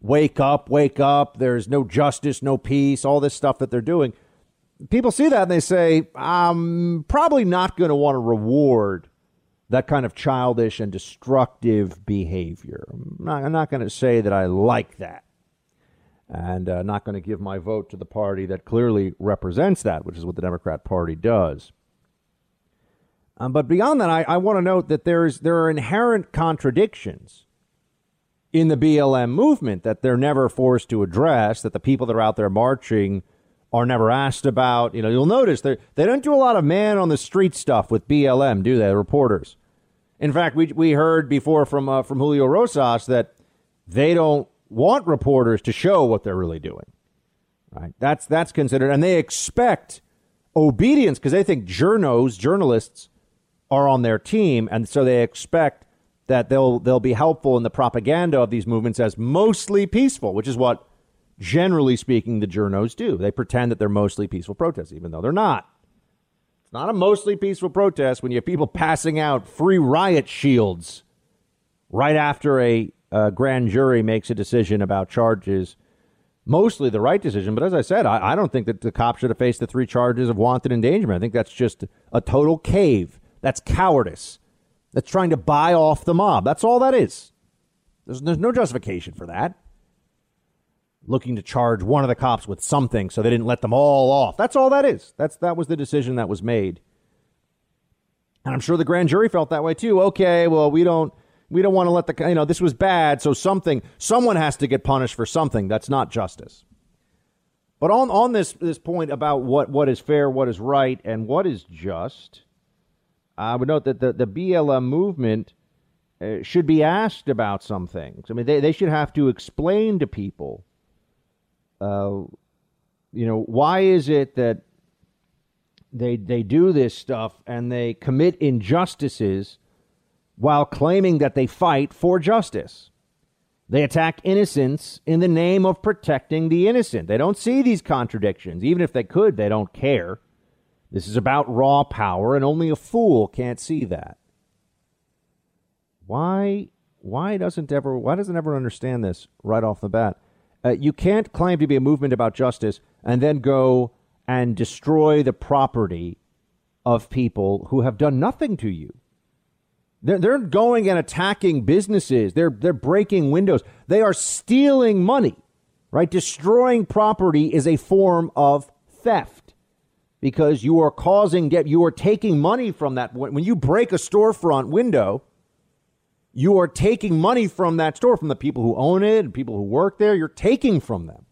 wake up, wake up. There's no justice, no peace, all this stuff that they're doing. People see that and they say, I'm probably not going to want to reward that kind of childish and destructive behavior. I'm not, not going to say that I like that and uh, not going to give my vote to the party that clearly represents that, which is what the Democrat Party does. Um, but beyond that, I, I want to note that there's there are inherent contradictions in the BLM movement that they're never forced to address. That the people that are out there marching are never asked about. You know, you'll notice they they don't do a lot of man on the street stuff with BLM, do they? Reporters. In fact, we we heard before from uh, from Julio Rosas that they don't want reporters to show what they're really doing. Right? That's that's considered, and they expect obedience because they think journos, journalists, are on their team, and so they expect that they'll they'll be helpful in the propaganda of these movements as mostly peaceful, which is what generally speaking the journos do. They pretend that they're mostly peaceful protests, even though they're not. It's not a mostly peaceful protest when you have people passing out free riot shields right after a a grand jury makes a decision about charges, mostly the right decision. But as I said, I, I don't think that the cop should have faced the three charges of wanton endangerment. I think that's just a total cave. That's cowardice. That's trying to buy off the mob. That's all that is. There's, there's no justification for that. Looking to charge one of the cops with something so they didn't let them all off. That's all that is. That's that was the decision that was made. And I'm sure the grand jury felt that way too. Okay, well, we don't we don't want to let the you know this was bad, so something someone has to get punished for something. That's not justice. But on on this this point about what what is fair, what is right, and what is just, I would note that the the BLM movement uh, should be asked about some things. I mean, they they should have to explain to people. Uh, you know, why is it that they they do this stuff and they commit injustices? While claiming that they fight for justice. They attack innocents in the name of protecting the innocent. They don't see these contradictions. Even if they could, they don't care. This is about raw power, and only a fool can't see that. Why? Why doesn't ever? Why doesn't everyone understand this right off the bat? Uh, you can't claim to be a movement about justice and then go and destroy the property of people who have done nothing to you. They're, they're going and attacking businesses. They're, they're breaking windows. They are stealing money, right? Destroying property is a form of theft because you are causing debt. You are taking money from that. When you break a storefront window, you are taking money from that store, from the people who own it and people who work there. You're taking from them.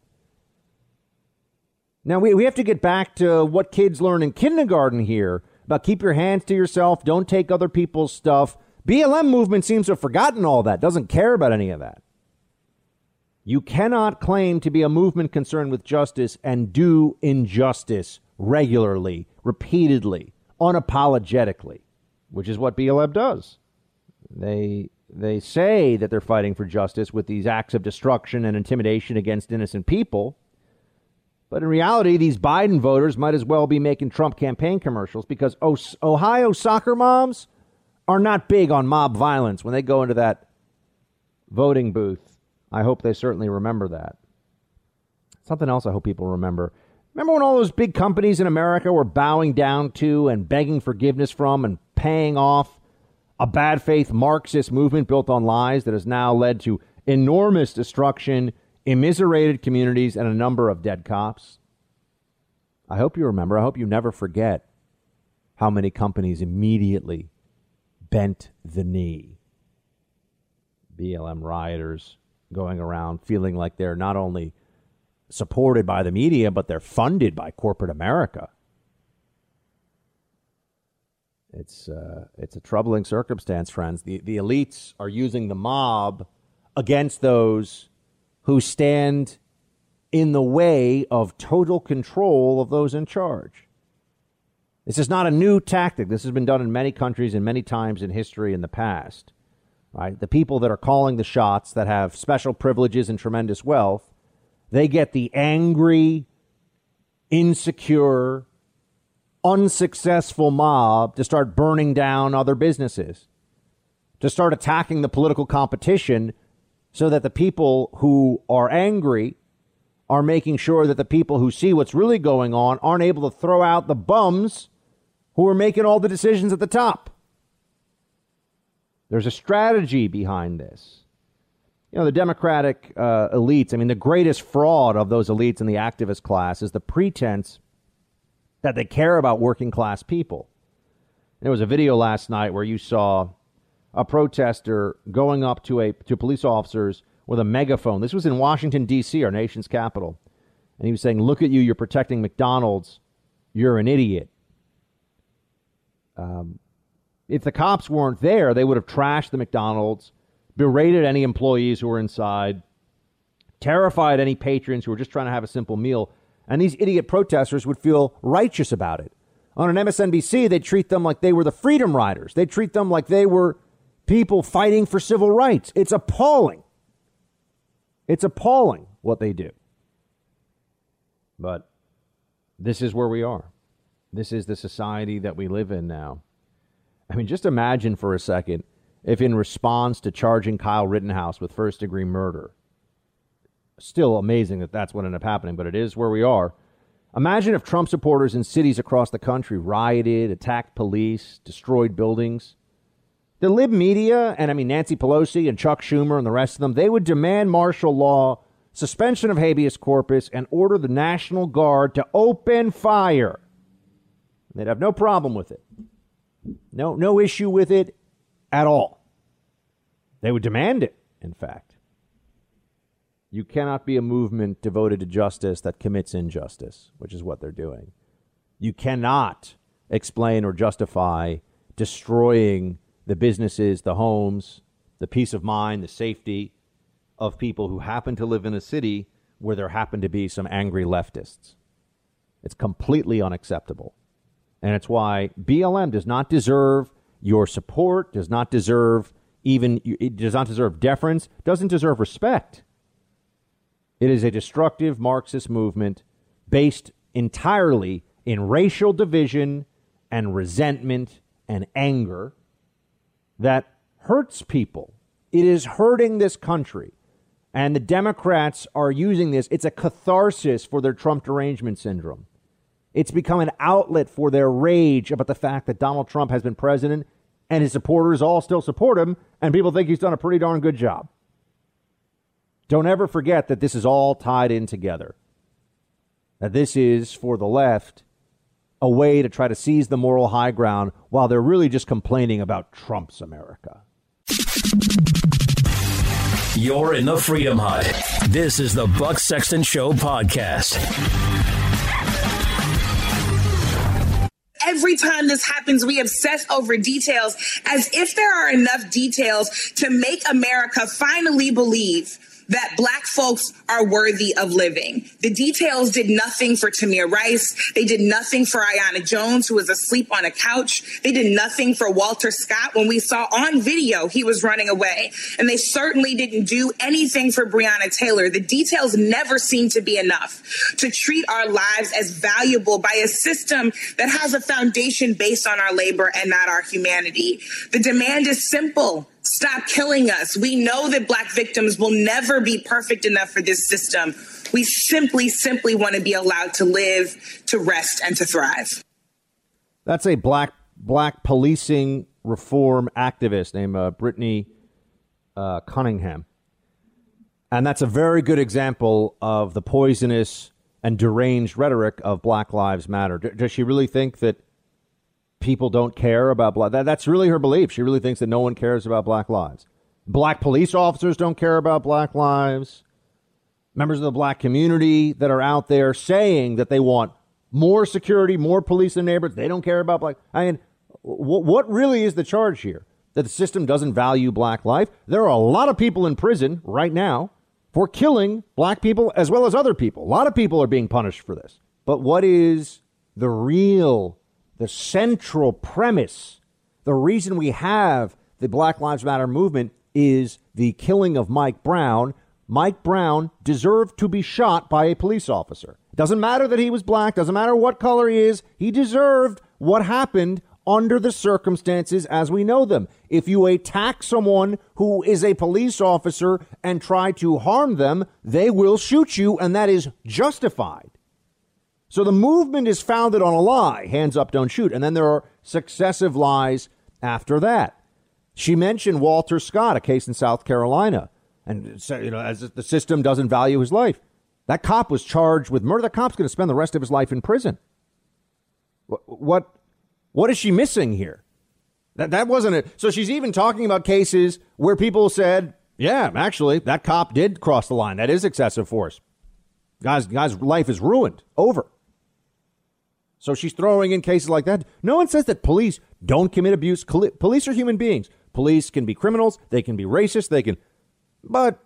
Now, we, we have to get back to what kids learn in kindergarten here about keep your hands to yourself, don't take other people's stuff. BLM movement seems to have forgotten all that, doesn't care about any of that. You cannot claim to be a movement concerned with justice and do injustice regularly, repeatedly, unapologetically, which is what BLM does. They they say that they're fighting for justice with these acts of destruction and intimidation against innocent people. But in reality, these Biden voters might as well be making Trump campaign commercials because Ohio soccer moms are not big on mob violence when they go into that voting booth. I hope they certainly remember that. Something else I hope people remember. Remember when all those big companies in America were bowing down to and begging forgiveness from and paying off a bad faith Marxist movement built on lies that has now led to enormous destruction, immiserated communities, and a number of dead cops? I hope you remember. I hope you never forget how many companies immediately bent the knee. BLM rioters going around feeling like they're not only supported by the media, but they're funded by corporate America. It's uh, it's a troubling circumstance, friends. The the elites are using the mob against those who stand in the way of total control of those in charge. This is not a new tactic. This has been done in many countries and many times in history in the past. Right? The people that are calling the shots that have special privileges and tremendous wealth, they get the angry, insecure, unsuccessful mob to start burning down other businesses, to start attacking the political competition so that the people who are angry are making sure that the people who see what's really going on aren't able to throw out the bums who are making all the decisions at the top. There's a strategy behind this. You know, the Democratic uh, elites, I mean, the greatest fraud of those elites in the activist class is the pretense that they care about working class people. There was a video last night where you saw a protester going up to a to police officers with a megaphone. This was in Washington D.C., our nation's capital, and he was saying, "Look at you! You're protecting McDonald's. You're an idiot." Um, if the cops weren't there, they would have trashed the McDonald's, berated any employees who were inside, terrified any patrons who were just trying to have a simple meal. And these idiot protesters would feel righteous about it. On an MSNBC, they treat them like they were the freedom riders. They treat them like they were people fighting for civil rights. It's appalling. It's appalling what they do. But this is where we are. This is the society that we live in now. I mean, just imagine for a second if, in response to charging Kyle Rittenhouse with first degree murder, still amazing that that's what ended up happening, but it is where we are. Imagine if Trump supporters in cities across the country rioted, attacked police, destroyed buildings. The lib media, and I mean Nancy Pelosi and Chuck Schumer and the rest of them, they would demand martial law, suspension of habeas corpus, and order the National Guard to open fire. They'd have no problem with it. No, no issue with it at all. They would demand it, in fact. You cannot be a movement devoted to justice that commits injustice, which is what they're doing. You cannot explain or justify destroying the businesses, the homes, the peace of mind, the safety of people who happen to live in a city where there happen to be some angry leftists. It's completely unacceptable. And it's why BLM does not deserve your support, does not deserve even, it does not deserve deference, doesn't deserve respect. It is a destructive Marxist movement based entirely in racial division and resentment and anger that hurts people. It is hurting this country. And the Democrats are using this. It's a catharsis for their Trump derangement syndrome. It's become an outlet for their rage about the fact that Donald Trump has been president and his supporters all still support him, and people think he's done a pretty darn good job. Don't ever forget that this is all tied in together. That this is, for the left, a way to try to seize the moral high ground while they're really just complaining about Trump's America. You're in the Freedom Hut. This is the Buck Sexton Show podcast. every time this happens, we obsess over details as if there are enough details to make America finally believe that black folks are worthy of living. The details did nothing for Tamir Rice. They did nothing for Aiyana Jones, who was asleep on a couch. They did nothing for Walter Scott when we saw on video he was running away. And they certainly didn't do anything for Breonna Taylor. The details never seem to be enough to treat our lives as valuable by a system that has a foundation based on our labor and not our humanity. The demand is simple. Stop killing us. We know that black victims will never be perfect enough for this system. We simply, simply want to be allowed to live, to rest, and to thrive. That's a black black policing reform activist named uh, Brittany uh, Cunningham. And that's a very good example of the poisonous and deranged rhetoric of Black Lives Matter. D- does she really think that people don't care about black? That, that's really her belief. She really thinks that no one cares about black lives. Black police officers don't care about black lives. Members of the black community that are out there saying that they want more security, more police in neighborhoods, they don't care about black. I mean, w- what really is the charge here? That the system doesn't value black life? There are a lot of people in prison right now for killing black people as well as other people. A lot of people are being punished for this. But what is the real, the central premise, the reason we have the Black Lives Matter movement is the killing of Mike Brown. Mike Brown deserved to be shot by a police officer. Doesn't matter that he was black, doesn't matter what color he is, he deserved what happened under the circumstances as we know them. If you attack someone who is a police officer and try to harm them, they will shoot you, and that is justified. So the movement is founded on a lie hands up, don't shoot. And then there are successive lies after that. She mentioned Walter Scott, a case in South Carolina, and you know, as the system doesn't value his life. That cop was charged with murder. That cop's going to spend the rest of his life in prison. What, what what is she missing here? That that wasn't it. So she's even talking about cases where people said, "Yeah, actually, that cop did cross the line. That is excessive force. Guy's guy's life is ruined. Over." So she's throwing in cases like that. No one says that police don't commit abuse. Police are human beings. Police can be criminals. They can be racist. They can, but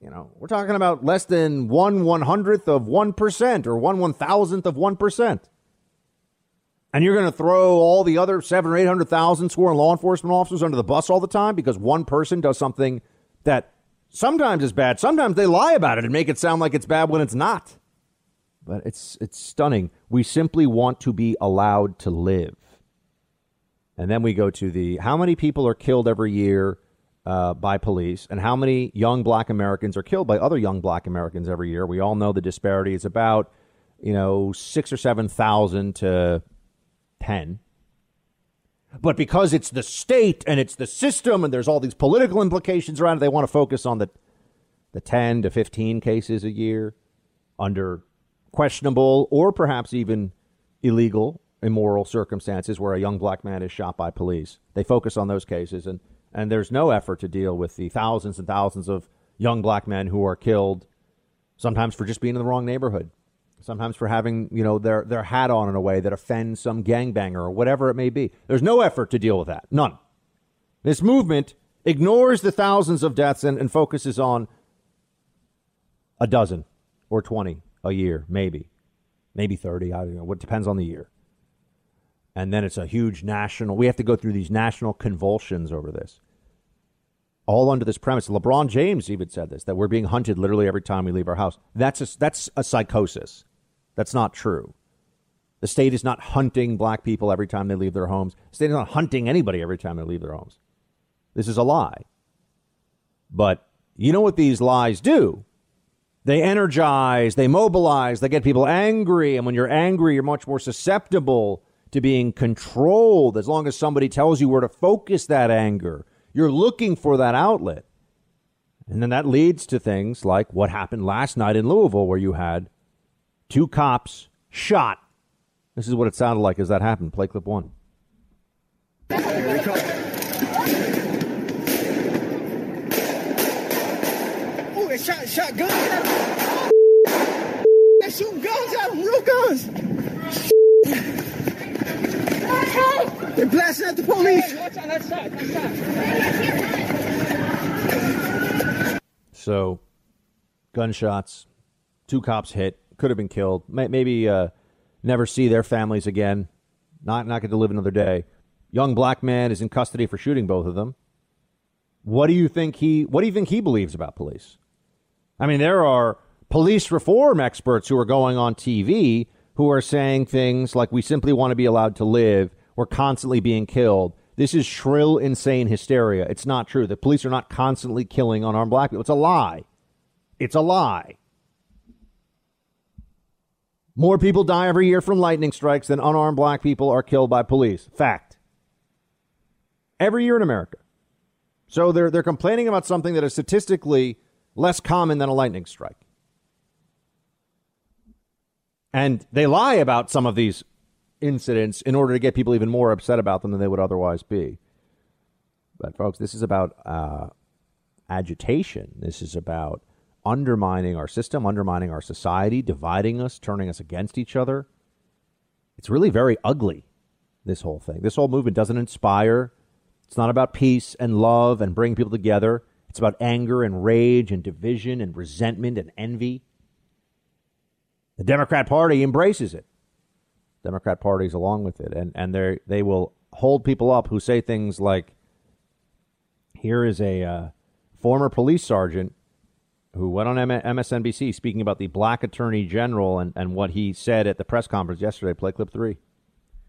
you know, we're talking about less than one one hundredth of one percent or one one thousandth of one percent and you're going to throw all the other seven or eight hundred thousand sworn law enforcement officers under the bus all the time because one person does something that sometimes is bad. Sometimes they lie about it and make it sound like it's bad when it's not. But it's it's stunning. We simply want to be allowed to live. And then we go to the how many people are killed every year uh, by police, and how many young Black Americans are killed by other young Black Americans every year. We all know the disparity is about you know six or seven thousand to 10. But because it's the state and it's the system and there's all these political implications around it, they want to focus on the, the 10 to 15 cases a year under questionable or perhaps even illegal, immoral circumstances where a young black man is shot by police. They focus on those cases, and, and there's no effort to deal with the thousands and thousands of young black men who are killed, sometimes for just being in the wrong neighborhood, sometimes for having you know their their hat on in a way that offends some gangbanger or whatever it may be. There's no effort to deal with that. None. This movement ignores the thousands of deaths and, and focuses on a dozen or 20 a year, maybe, maybe 30. I don't know. What depends on the year. And then it's a huge national. We have to go through these national convulsions over this. All under this premise. LeBron James even said this that we're being hunted literally every time we leave our house. That's a, that's a psychosis. That's not true. The state is not hunting black people every time they leave their homes. The state is not hunting anybody every time they leave their homes. This is a lie. But you know what these lies do? They energize, they mobilize, they get people angry. And when you're angry, you're much more susceptible to being controlled as long as somebody tells you where to focus that anger. You're looking for that outlet. And then that leads to things like what happened last night in Louisville, where you had Two cops shot. This is what it sounded like as that happened. Play clip one. Oh, they shot, shot at him. They shooting guns. They're blasting at the police. So, gunshots, two cops hit, could have been killed. Maybe uh, never see their families again. Not not get to live another day. Young black man is in custody for shooting both of them. What do you think he What do you think he believes about police? I mean, there are police reform experts who are going on TV who are saying things like, "We simply want to be allowed to live. We're constantly being killed." This is shrill, insane hysteria. It's not true. The police are not constantly killing unarmed black people. It's a lie. It's a lie. More people die every year from lightning strikes than unarmed black people are killed by police. Fact. Every year in America. So they're, they're complaining about something that is statistically less common than a lightning strike. And they lie about some of these incidents in order to get people even more upset about them than they would otherwise be. But, folks, this is about uh, agitation. This is about undermining our system, undermining our society, dividing us, turning us against each other. It's really very ugly, this whole thing. This whole movement doesn't inspire. It's not about peace and love and bringing people together. It's about anger and rage and division and resentment and envy. The Democrat Party embraces it. Democrat parties along with it, and and they they will hold people up who say things like, "Here is a uh, former police sergeant who went on MSNBC speaking about the black attorney general and, and what he said at the press conference yesterday. Play clip three.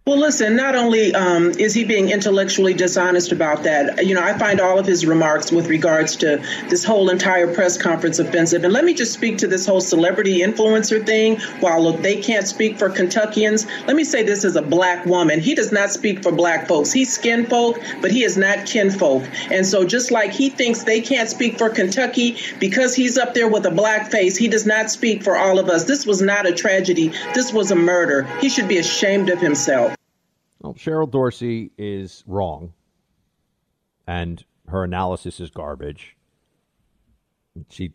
Well, listen, not only um, is he being intellectually dishonest about that, you know, I find all of his remarks with regards to this whole entire press conference offensive. And let me just speak to this whole celebrity influencer thing. While they can't speak for Kentuckians, let me say this as a black woman. He does not speak for black folks. He's skin folk, but he is not kinfolk. And so just like he thinks they can't speak for Kentucky because he's up there with a black face, he does not speak for all of us. This was not a tragedy. This was a murder. He should be ashamed of himself. Well, Cheryl Dorsey is wrong, and her analysis is garbage. She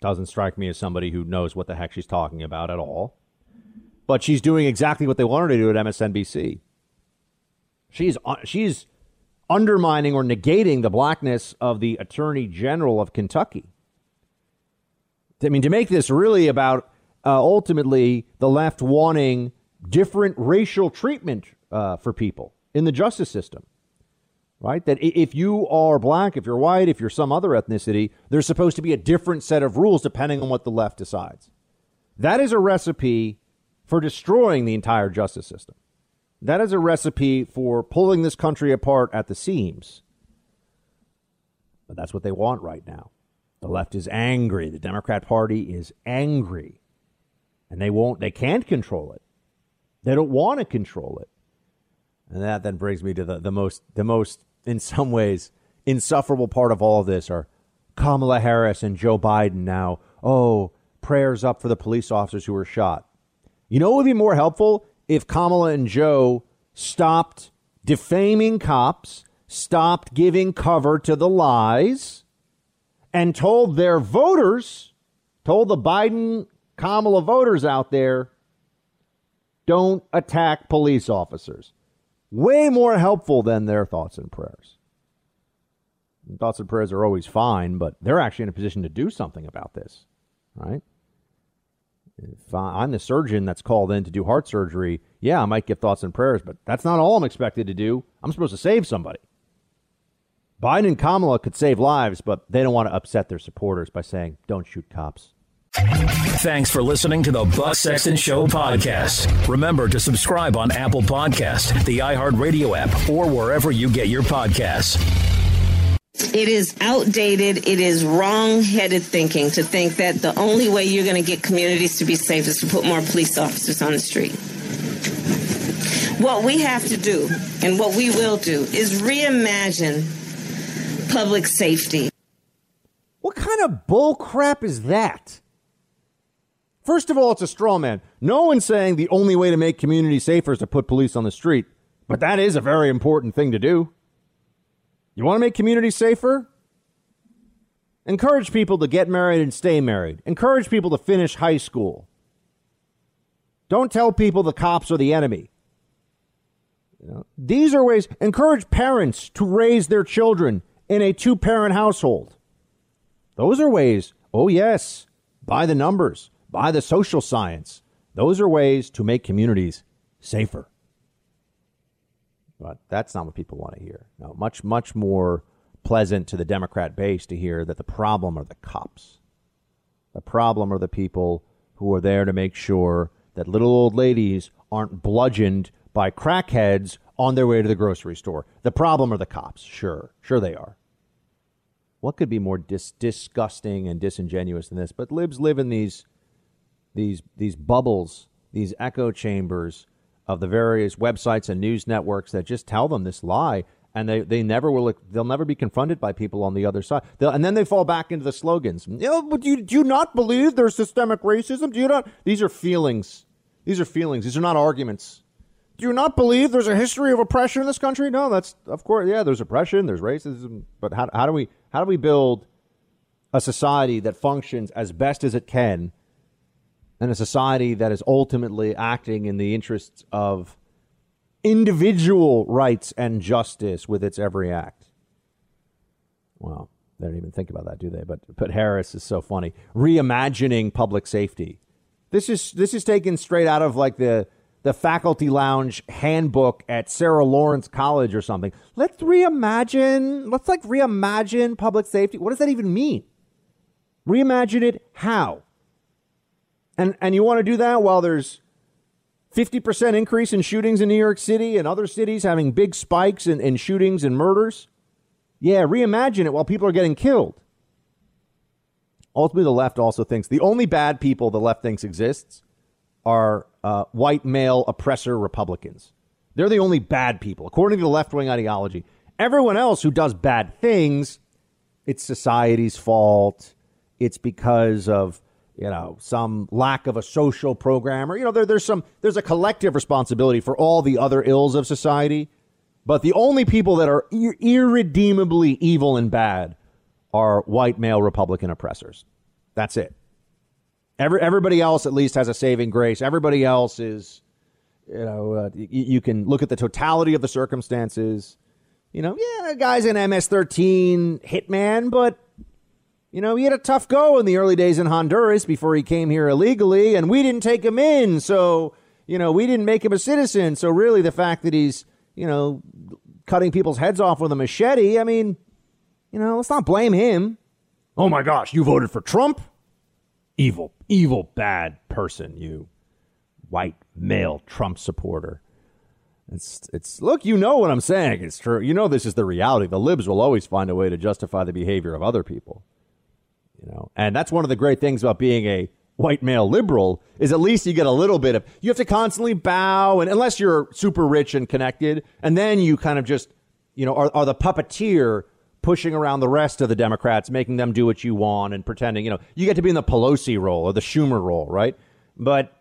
doesn't strike me as somebody who knows what the heck she's talking about at all. But she's doing exactly what they want her to do at MSNBC. She's uh, she's undermining or negating the blackness of the Attorney General of Kentucky. I mean, to make this really about uh, ultimately the left wanting different racial treatment uh, for people in the justice system, right? That if you are black, if you're white, if you're some other ethnicity, there's supposed to be a different set of rules depending on what the left decides. That is a recipe for destroying the entire justice system. That is a recipe for pulling this country apart at the seams. But that's what they want right now. The left is angry. The Democrat Party is angry. And they won't, they can't control it. They don't want to control it. And that then brings me to the, the most, the most, in some ways, insufferable part of all of this are Kamala Harris and Joe Biden now. Oh, prayers up for the police officers who were shot. You know what would be more helpful if Kamala and Joe stopped defaming cops, stopped giving cover to the lies, and told their voters, told the Biden Kamala voters out there, don't attack police officers way more helpful than their thoughts and prayers. thoughts and prayers are always fine, but they're actually in a position to do something about this, right? If I'm the surgeon that's called in to do heart surgery, yeah, I might give thoughts and prayers, but that's not all I'm expected to do. I'm supposed to save somebody. Biden and Kamala could save lives, but they don't want to upset their supporters by saying, don't shoot cops. Thanks for listening to the Buck Sexton Show podcast. Remember to subscribe on Apple Podcast, the iHeartRadio app, or wherever you get your podcasts. It is outdated. It is wrong-headed thinking to think that the only way you're going to get communities to be safe is to put more police officers on the street. What we have to do, and what we will do, is reimagine public safety. What kind of bull crap is that? First of all, it's a straw man. No one's saying the only way to make communities safer is to put police on the street, but that is a very important thing to do. You want to make communities safer? Encourage people to get married and stay married. Encourage people to finish high school. Don't tell people the cops are the enemy. You know, these are ways. Encourage parents to raise their children in a two parent household. Those are ways, oh, yes, by the numbers, by the social science. Those are ways to make communities safer. But that's not what people want to hear. No, much, much more pleasant to the Democrat base to hear that the problem are the cops. The problem are the people who are there to make sure that little old ladies aren't bludgeoned by crackheads on their way to the grocery store. The problem are the cops. Sure, sure they are. What could be more dis- disgusting and disingenuous than this? But libs live in these these these bubbles, these echo chambers of the various websites and news networks that just tell them this lie and they, they never will they'll never be confronted by people on the other side. They'll, and then they fall back into the slogans. But do you, do you not believe there's systemic racism? Do you not these are feelings. These are feelings. These are not arguments. Do you not believe there's a history of oppression in this country? No that's of course yeah there's oppression there's racism but how, how do we how do we build a society that functions as best as it can and a society that is ultimately acting in the interests of individual rights and justice with its every act. Well, they don't even think about that, do they? But but Harris is so funny. Reimagining public safety. This is this is taken straight out of like the the faculty lounge handbook at Sarah Lawrence College or something. Let's reimagine. Let's like reimagine public safety. What does that even mean? Reimagine it how? And and you want to do that while there's 50% increase in shootings in New York City and other cities having big spikes in, in shootings and murders? Yeah, reimagine it while people are getting killed. Ultimately, the left also thinks the only bad people the left thinks exists are uh, white male oppressor Republicans. They're the only bad people, according to the left wing ideology. Everyone else who does bad things, it's society's fault. It's because of you know, some lack of a social program or, you know, there, there's some, there's a collective responsibility for all the other ills of society. But the only people that are ir- irredeemably evil and bad are white male Republican oppressors. That's it. Every, everybody else at least has a saving grace. Everybody else is, you know, uh, y- you can look at the totality of the circumstances. You know, yeah, guy's an MS-13 hitman, but you know, he had a tough go in the early days in Honduras before he came here illegally, and we didn't take him in. So, you know, we didn't make him a citizen. So, really, the fact that he's, you know, cutting people's heads off with a machete, I mean, you know, let's not blame him. Oh my gosh, you voted for Trump? Evil, evil, bad person, you white male Trump supporter. It's, it's, look, you know what I'm saying. It's true. You know this is the reality. The libs will always find a way to justify the behavior of other people. You know, and that's one of the great things about being a white male liberal is at least you get a little bit of you have to constantly bow and unless you're super rich and connected and then you kind of just you know are, are the puppeteer pushing around the rest of the democrats making them do what you want and pretending you know you get to be in the pelosi role or the schumer role right? But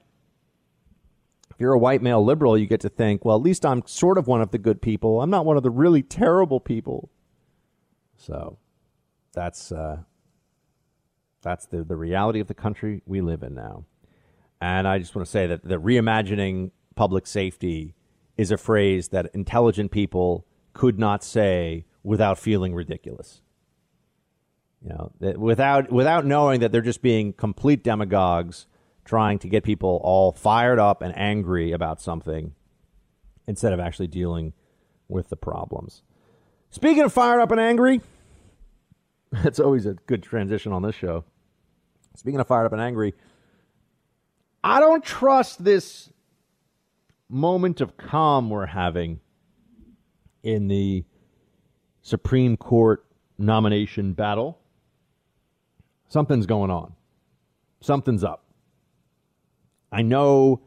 if you're a white male liberal you get to think well at least i'm sort of one of the good people. I'm not one of the really terrible people. So that's uh that's the, the reality of the country we live in now. And I just want to say that the reimagining public safety is a phrase that intelligent people could not say without feeling ridiculous. You know, without without knowing that they're just being complete demagogues trying to get people all fired up and angry about something instead of actually dealing with the problems. Speaking of fired up and angry, that's always a good transition on this show. Speaking of fired up and angry, I don't trust this moment of calm we're having in the Supreme Court nomination battle. Something's going on. Something's up. I know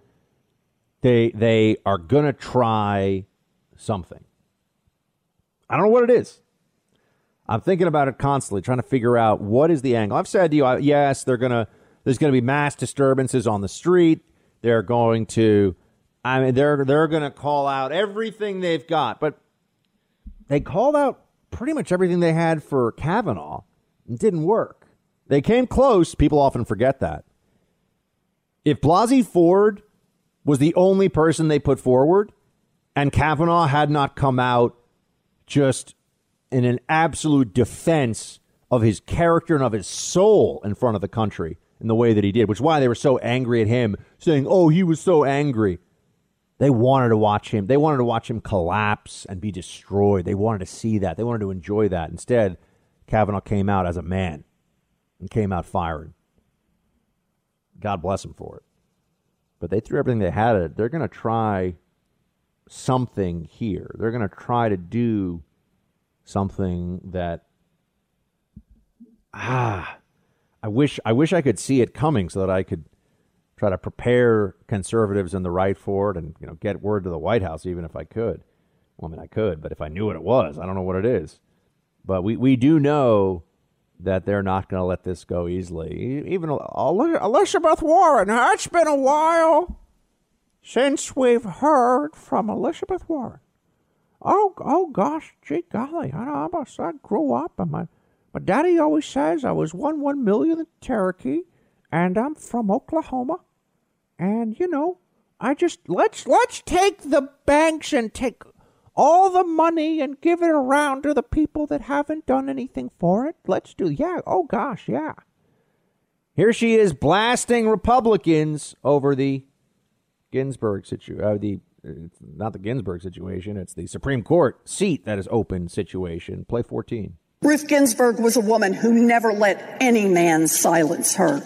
they they are going to try something. I don't know what it is. I'm thinking about it constantly, trying to figure out what is the angle. I've said to you, yes, they're gonna. There's to be mass disturbances on the street. They're going to, I mean, they're they're to call out everything they've got, but they called out pretty much everything they had for Kavanaugh. It didn't work. They came close. People often forget that. If Blasey Ford was the only person they put forward, and Kavanaugh had not come out just in an absolute defense of his character and of his soul in front of the country in the way that he did, which is why they were so angry at him, saying, "Oh, he was so angry." They wanted to watch him. They wanted to watch him collapse and be destroyed. They wanted to see that. They wanted to enjoy that. Instead, Kavanaugh came out as a man and came out firing. God bless him for it. But they threw everything they had at it. They're going to try something here. They're going to try to do something that ah I wish I wish I could see it coming so that I could try to prepare conservatives in the right for it and you know get word to the White House even if I could. Well, I mean I could, but if I knew what it was, I don't know what it is. But we, we do know that they're not going to let this go easily. Even Elizabeth Warren, it's been a while since we've heard from Elizabeth Warren. Oh, oh gosh, gee golly, I know I grew up and my, my daddy always says I was one one million Cherokee and I'm from Oklahoma. And you know, I just let's let's take the banks and take all the money and give it around to the people that haven't done anything for it. Let's do, yeah. Oh gosh, yeah. Here she is blasting Republicans over the Ginsburg situation. Uh, the it's not the Ginsburg situation. It's the Supreme Court seat that is open situation. Play 14. Ruth Ginsburg was a woman who never let any man silence her.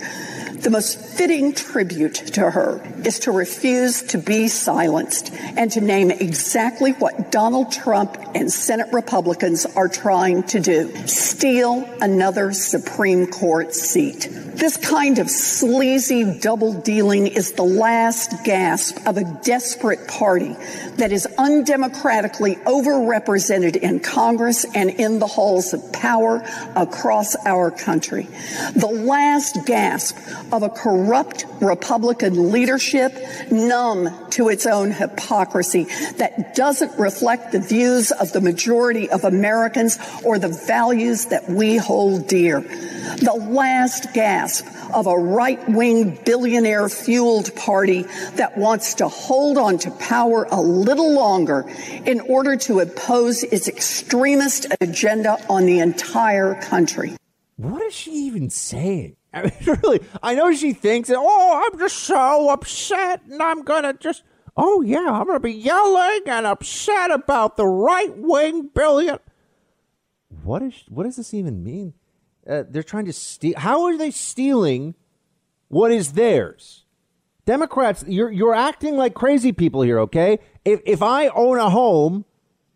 The most fitting tribute to her is to refuse to be silenced and to name exactly what Donald Trump and Senate Republicans are trying to do steal another Supreme Court seat. This kind of sleazy double dealing is the last gasp of a desperate party that is undemocratically overrepresented in Congress and in the halls of power across our country. The last gasp of a corrupt Republican leadership, numb to its own hypocrisy, that doesn't reflect the views of the majority of Americans or the values that we hold dear. The last gasp of a right wing billionaire fueled party that wants to hold on to power a little longer in order to impose its extremist agenda on the entire country. What is she even saying? I mean, really, I know she thinks, oh, I'm just so upset and I'm going to just, oh, yeah, I'm going to be yelling and upset about the right wing billion. What is, what does this even mean? Uh, they're trying to steal. How are they stealing what is theirs? Democrats, you're, you're acting like crazy people here, okay? If, if I own a home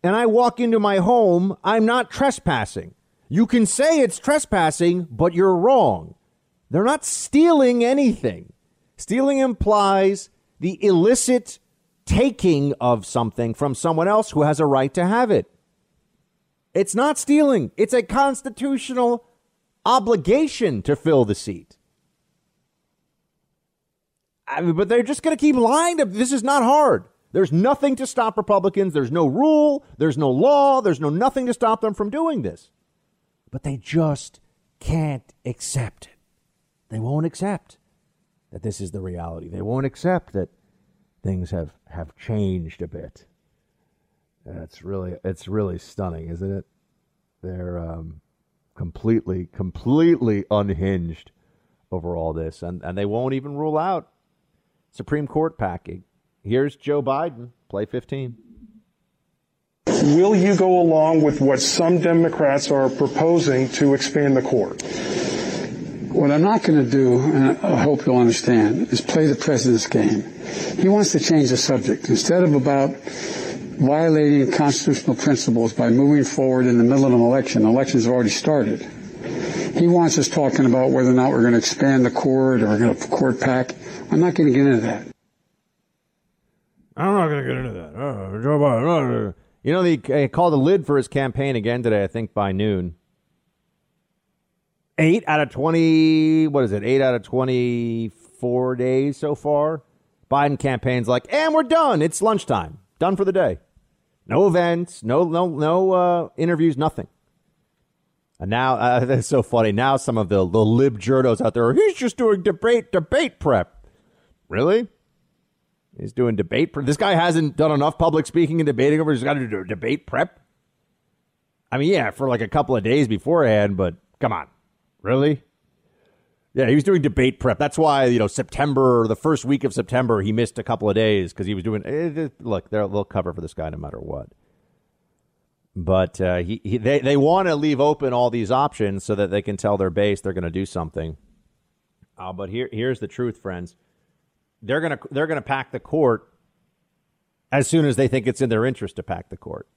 and I walk into my home, I'm not trespassing. You can say it's trespassing, but you're wrong. They're not stealing anything. Stealing implies the illicit taking of something from someone else who has a right to have it. It's not stealing, it's a constitutional obligation to fill the seat. I mean, but they're just going to keep lying to this is not hard. There's nothing to stop Republicans. There's no rule, there's no law, there's no nothing to stop them from doing this. But they just can't accept it. They won't accept that this is the reality. They won't accept that things have, have changed a bit. That's really it's really stunning, isn't it? They're um, completely completely unhinged over all this, and and they won't even rule out Supreme Court packing. Here's Joe Biden. Play 15. Will you go along with what some Democrats are proposing to expand the court? What I'm not going to do, and I hope you'll understand, is play the president's game. He wants to change the subject. Instead of about violating constitutional principles by moving forward in the middle of an election, elections have already started. He wants us talking about whether or not we're going to expand the court or we're going to court pack. I'm not going to get into that. I'm not going to get into that. Uh, Joe Biden. Uh, you know, he called a lid for his campaign again today, I think by noon eight out of 20, what is it, eight out of 24 days so far. Biden campaign's like, and we're done. It's lunchtime. Done for the day. No events, no, no, no uh, interviews, nothing. And now, uh, that's so funny. Now some of the, the lib journos out there, he's just doing debate, debate prep. Really? He's doing debate prep. This guy hasn't done enough public speaking and debating over. He's got to do debate prep. I mean, yeah, for like a couple of days beforehand, but Come on. Really? Yeah, he was doing debate prep. That's why, you know, September, the first week of September, he missed a couple of days because he was doing. Eh, look, they'll cover for this guy no matter what. But uh, he, he, they, they want to leave open all these options so that they can tell their base they're going to do something. Uh, but here, here's the truth, friends. They're gonna they're gonna pack the court as soon as they think it's in their interest to pack the court.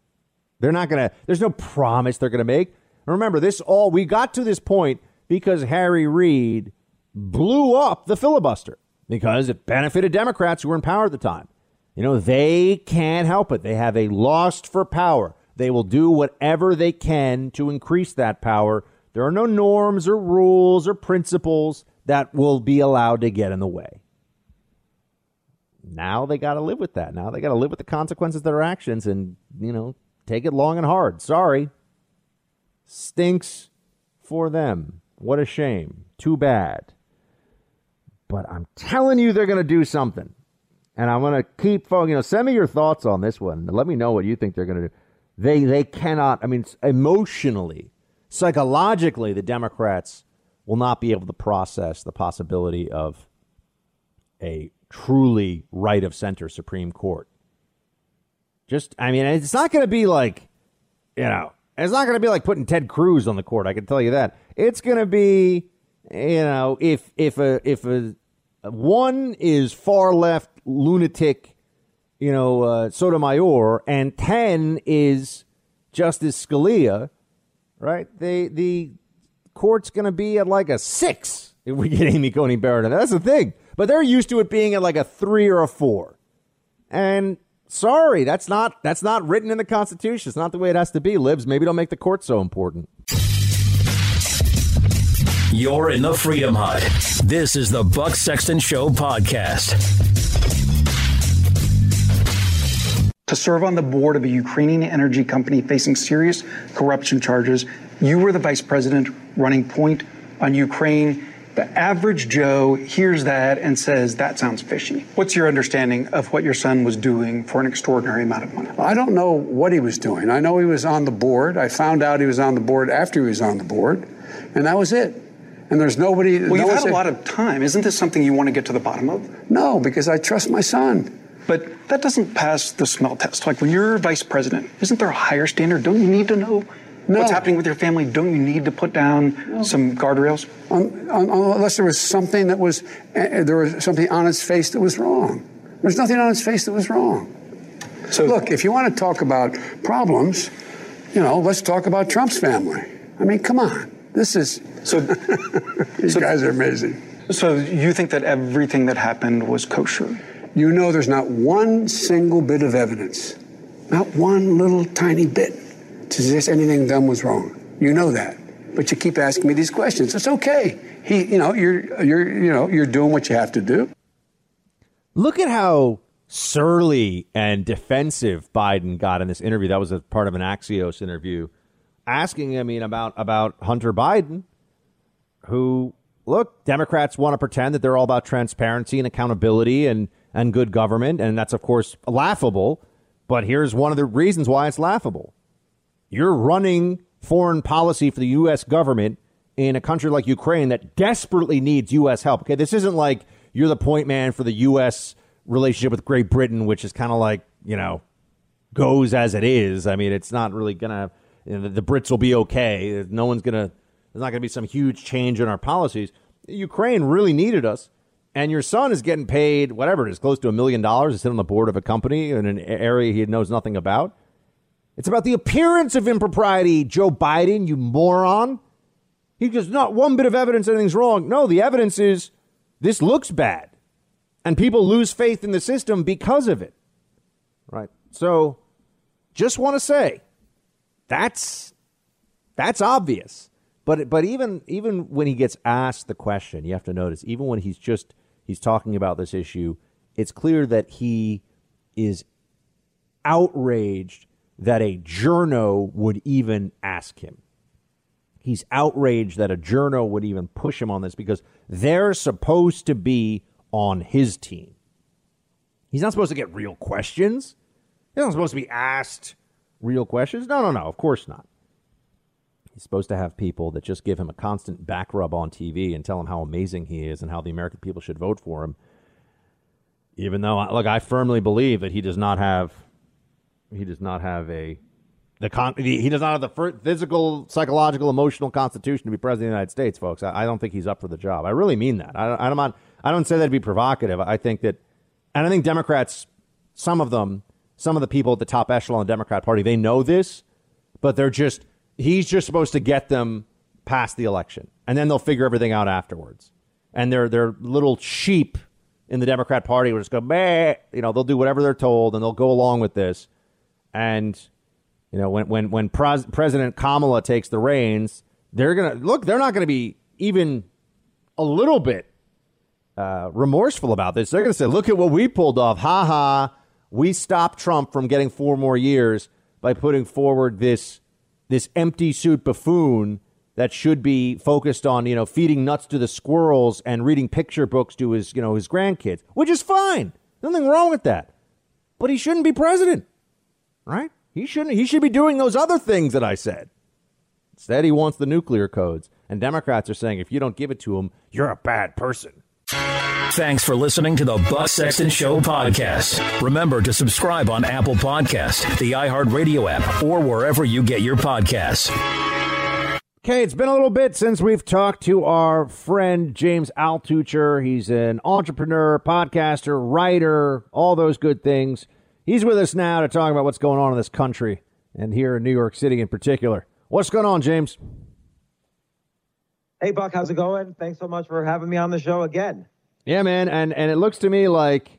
They're not gonna. There's no promise they're gonna make. Remember, this all we got to this point because Harry Reid blew up the filibuster because it benefited Democrats who were in power at the time. You know, they can't help it. They have a lust for power. They will do whatever they can to increase that power. There are no norms or rules or principles that will be allowed to get in the way. Now they got to live with that. Now they got to live with the consequences of their actions and, you know, take it long and hard. Sorry. Stinks for them. What a shame. Too bad. But I'm telling you, they're going to do something. And I'm going to keep, you know, send me your thoughts on this one. Let me know what you think they're going to do. They, they cannot, I mean, emotionally, psychologically, the Democrats will not be able to process the possibility of a truly right of center Supreme Court. Just, I mean, it's not going to be like, you know, it's not going to be like putting Ted Cruz on the court. I can tell you that. It's going to be, you know, if if a if a one is far left lunatic, you know, uh, Sotomayor, and ten is Justice Scalia, right? The the court's going to be at like a six if we get Amy Coney Barrett. That's the thing. But they're used to it being at like a three or a four, and Sorry, that's not that's not written in the Constitution. It's not the way it has to be. Libs, maybe don't make the court so important. You're in the Freedom Hut. This is the Buck Sexton Show podcast. To serve on the board of a Ukrainian energy company facing serious corruption charges, you were the vice president running point on Ukraine the average Joe hears that and says, that sounds fishy. What's your understanding of what your son was doing for an extraordinary amount of money? I don't know what he was doing. I know he was on the board. I found out he was on the board after he was on the board, and that was it. And there's nobody. Well, no you've had a lot of time. Isn't this something you want to get to the bottom of? No, because I trust my son. But that doesn't pass the smell test. Like when you're vice president, isn't there a higher standard? Don't you need to know no. what's happening with your family, don't you need to put down no. some guardrails? Um, um, unless there was something that was uh, there was something on its face that was wrong. There's nothing on its face that was wrong. So look, if you want to talk about problems, you know, let's talk about Trump's family. I mean, come on, this is so. these so, guys are amazing. So you think that everything that happened was kosher? You know, there's not one single bit of evidence, not one little tiny bit to suggest anything done was wrong. You know that, but you keep asking me these questions. It's okay. He, you know, you're you're you know you're doing what you have to do. Look at how surly and defensive Biden got in this interview. That was a part of an Axios interview, asking I mean about about Hunter Biden, who look Democrats want to pretend that they're all about transparency and accountability and and good government, and that's of course laughable. But here's one of the reasons why it's laughable. You're running foreign policy for the U.S. government in a country like Ukraine that desperately needs U.S. help. Okay, this isn't like you're the point man for the U.S. relationship with Great Britain, which is kind of like, you know, goes as it is. I mean, it's not really going to, you know, the Brits will be okay. No one's going to, there's not going to be some huge change in our policies. Ukraine really needed us. And your son is getting paid, whatever it is, close to a million dollars to sit on the board of a company in an area he knows nothing about. It's about the appearance of impropriety, Joe Biden, you moron. He goes, not one bit of evidence anything's wrong. No, the evidence is this looks bad. And people lose faith in the system because of it. Right? So just want to say that's that's obvious. But but even even when he gets asked the question, you have to notice, even when he's just he's talking about this issue, it's clear that he is outraged that a journo would even ask him. He's outraged that a journo would even push him on this because they're supposed to be on his team. He's not supposed to get real questions. He's not supposed to be asked real questions. No, no, no, of course not. He's supposed to have people that just give him a constant back rub on TV and tell him how amazing he is and how the American people should vote for him. Even though, look, I firmly believe that he does not have, he does not have a, the con, he does not have the physical, psychological, emotional constitution to be president of the United States, folks. I, I don't think he's up for the job. I really mean that. I, I don't, I don't say that to be provocative. I think that, and I think Democrats, some of them, some of the people at the top echelon of the Democrat Party, they know this, but they're just he's just supposed to get them past the election, and then they'll figure everything out afterwards. And they're they're little sheep in the Democrat Party will just go, Meh. you know, they'll do whatever they're told, and they'll go along with this. And you know, when when when Pres- President Kamala takes the reins, they're gonna look. They're not gonna be even a little bit uh, remorseful about this. They're gonna say, "Look at what we pulled off! Ha ha! We stopped Trump from getting four more years by putting forward this." this empty suit buffoon that should be focused on, you know, feeding nuts to the squirrels and reading picture books to his, you know, his grandkids, which is fine. Nothing wrong with that. But he shouldn't be president. Right? He shouldn't he should be doing those other things that I said. Instead, he wants the nuclear codes. And Democrats are saying if you don't give it to him, you're a bad person. Thanks for listening to the Buck Sexton Show podcast. Remember to subscribe on Apple Podcast, the iHeartRadio app, or wherever you get your podcasts. Okay, it's been a little bit since we've talked to our friend James Altucher. He's an entrepreneur, podcaster, writer, all those good things. He's with us now to talk about what's going on in this country and here in New York City in particular. What's going on, James? Hey, Buck, how's it going? Thanks so much for having me on the show again. Yeah, man, and and it looks to me like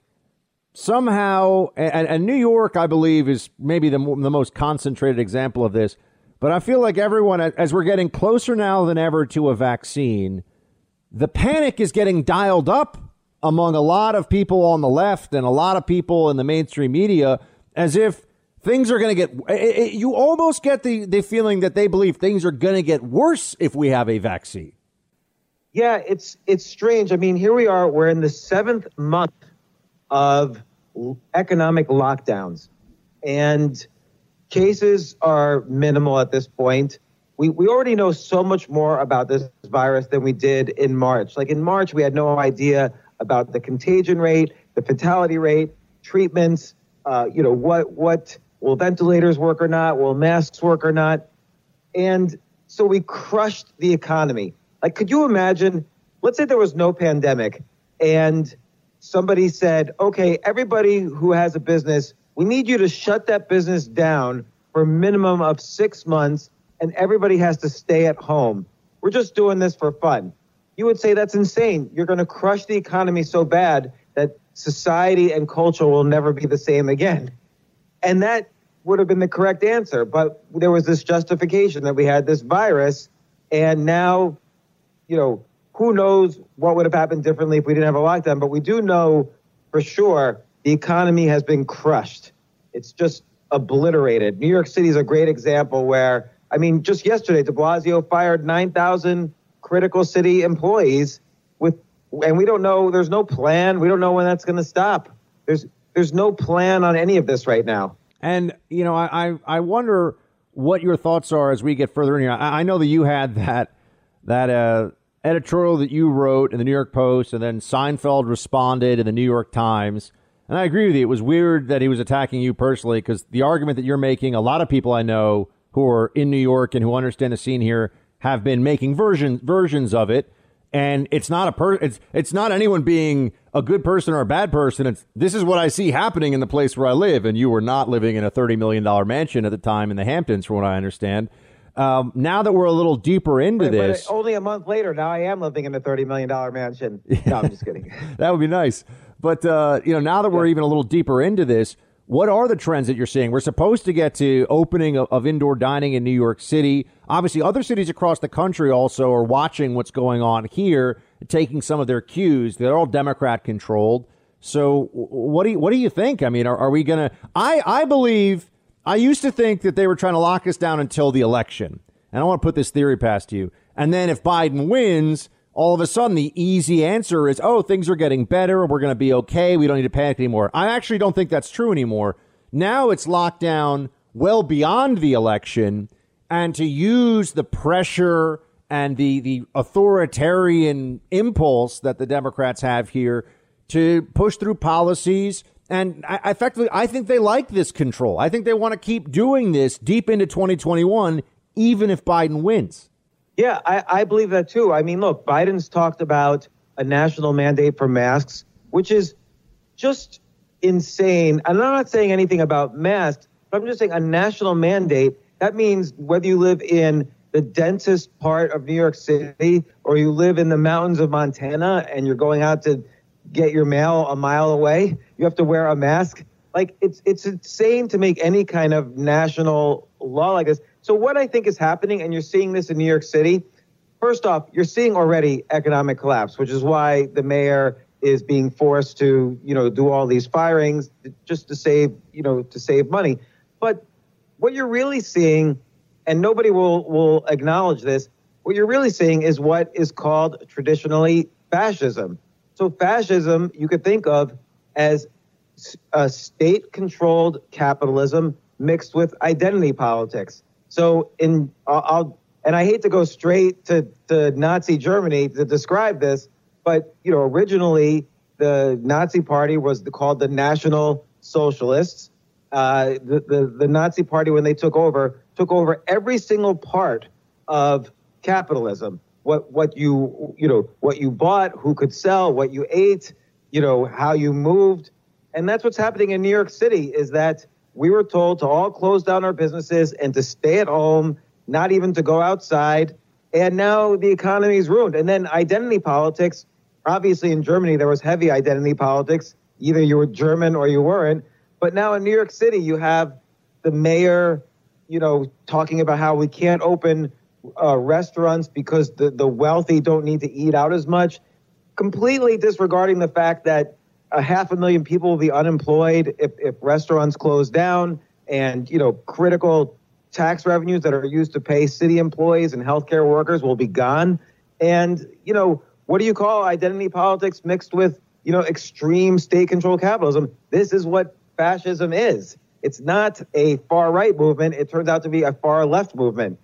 somehow, and, and New York, I believe, is maybe the the most concentrated example of this. But I feel like everyone, as we're getting closer now than ever to a vaccine, the panic is getting dialed up among a lot of people on the left and a lot of people in the mainstream media, as if things are going to get. It, it, you almost get the the feeling that they believe things are going to get worse if we have a vaccine. Yeah, it's it's strange. I mean, here we are. We're in the seventh month of economic lockdowns, and cases are minimal at this point. We we already know so much more about this virus than we did in March. Like in March, we had no idea about the contagion rate, the fatality rate, treatments. Uh, you know what what will ventilators work or not? Will masks work or not? And so we crushed the economy like, could you imagine? Let's say there was no pandemic and somebody said, okay, everybody who has a business, we need you to shut that business down for a minimum of six months and everybody has to stay at home. We're just doing this for fun. You would say that's insane. You're going to crush the economy so bad that society and culture will never be the same again. And that would have been the correct answer. But there was this justification that we had this virus, and now you know, who knows what would have happened differently if we didn't have a lockdown, but we do know for sure the economy has been crushed. It's just obliterated. New York City is a great example where, I mean, just yesterday, de Blasio fired 9,000 critical city employees with, and we don't know, there's no plan. We don't know when that's going to stop. There's, there's no plan on any of this right now. And, you know, I, I wonder what your thoughts are as we get further in here. I, I know that you had that, that, uh, editorial that you wrote in the New York Post, and then Seinfeld responded in the New York Times. And I agree with you. It was weird that he was attacking you personally because the argument that you're making, a lot of people I know who are in New York and who understand the scene here have been making versions versions of it. And it's not a per it's it's not anyone being a good person or a bad person. It's this is what I see happening in the place where I live. And you were not living in a thirty million dollar mansion at the time in the Hamptons, from what I understand. Um, now that we're a little deeper into but, this, but only a month later, now I am living in a thirty million dollar mansion. No, I'm just kidding. that would be nice. But uh, you know, now that we're even a little deeper into this, what are the trends that you're seeing? We're supposed to get to opening of, of, indoor dining in New York City. Obviously, other cities across the country also are watching what's going on here, taking some of their cues. They're all Democrat controlled. So, what do you what do you think? I mean, are, are we gonna? I I believe I used to think that they were trying to lock us down until the election. And I want to put this theory past you. And then if Biden wins, all of a sudden the easy answer is, oh, things are getting better. We're going to be okay. We don't need to panic anymore. I actually don't think that's true anymore. Now it's locked down well beyond the election. and to use the pressure and the the authoritarian impulse that the Democrats have here to push through policies. And I, effectively, I think they like this control. I think they want to keep doing this deep into 2021, even if Biden wins. Yeah, I, I believe that too. I mean, look, Biden's talked about a national mandate for masks, which is just insane. And I'm not saying anything about masks, but I'm just saying a national mandate. That means whether you live in the densest part of New York City or you live in the mountains of Montana and you're going out to get your mail a mile away, you have to wear a mask. Like it's it's insane to make any kind of national law like this. So what I think is happening, and you're seeing this in New York City. First off, you're seeing already economic collapse, which is why the mayor is being forced to, you know, do all these firings just to save, you know, to save money. But what you're really seeing, and nobody will will acknowledge this, what you're really seeing is what is called traditionally fascism. So fascism, you could think of as a state-controlled capitalism mixed with identity politics. So in I'll and I hate to go straight to, to Nazi Germany to describe this, but you know originally the Nazi Party was called the National Socialists. Uh, the, the the Nazi Party when they took over took over every single part of capitalism what what you you know what you bought, who could sell, what you ate, you know how you moved, and that's what's happening in New York City. Is that we were told to all close down our businesses and to stay at home, not even to go outside, and now the economy is ruined. And then identity politics. Obviously, in Germany there was heavy identity politics. Either you were German or you weren't. But now in New York City, you have the mayor, you know, talking about how we can't open uh, restaurants because the, the wealthy don't need to eat out as much, completely disregarding the fact that a half a million people will be unemployed if, if restaurants close down and, you know, critical tax revenues that are used to pay city employees and healthcare workers will be gone. And, you know, what do you call identity politics mixed with, you know, extreme state controlled capitalism? This is what fascism is. It's not a far right movement. It turns out to be a far left movement.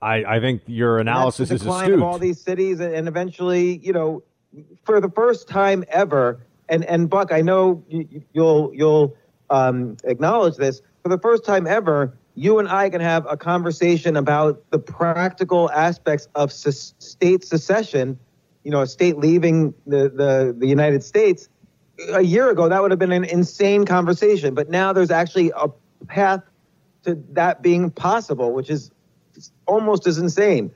I, I think your analysis is astute. Of all these cities, and eventually, you know, for the first time ever, and and Buck, I know you, you'll you'll um, acknowledge this. For the first time ever, you and I can have a conversation about the practical aspects of se- state secession. You know, a state leaving the, the the United States. A year ago, that would have been an insane conversation, but now there's actually a path to that being possible, which is almost as insane.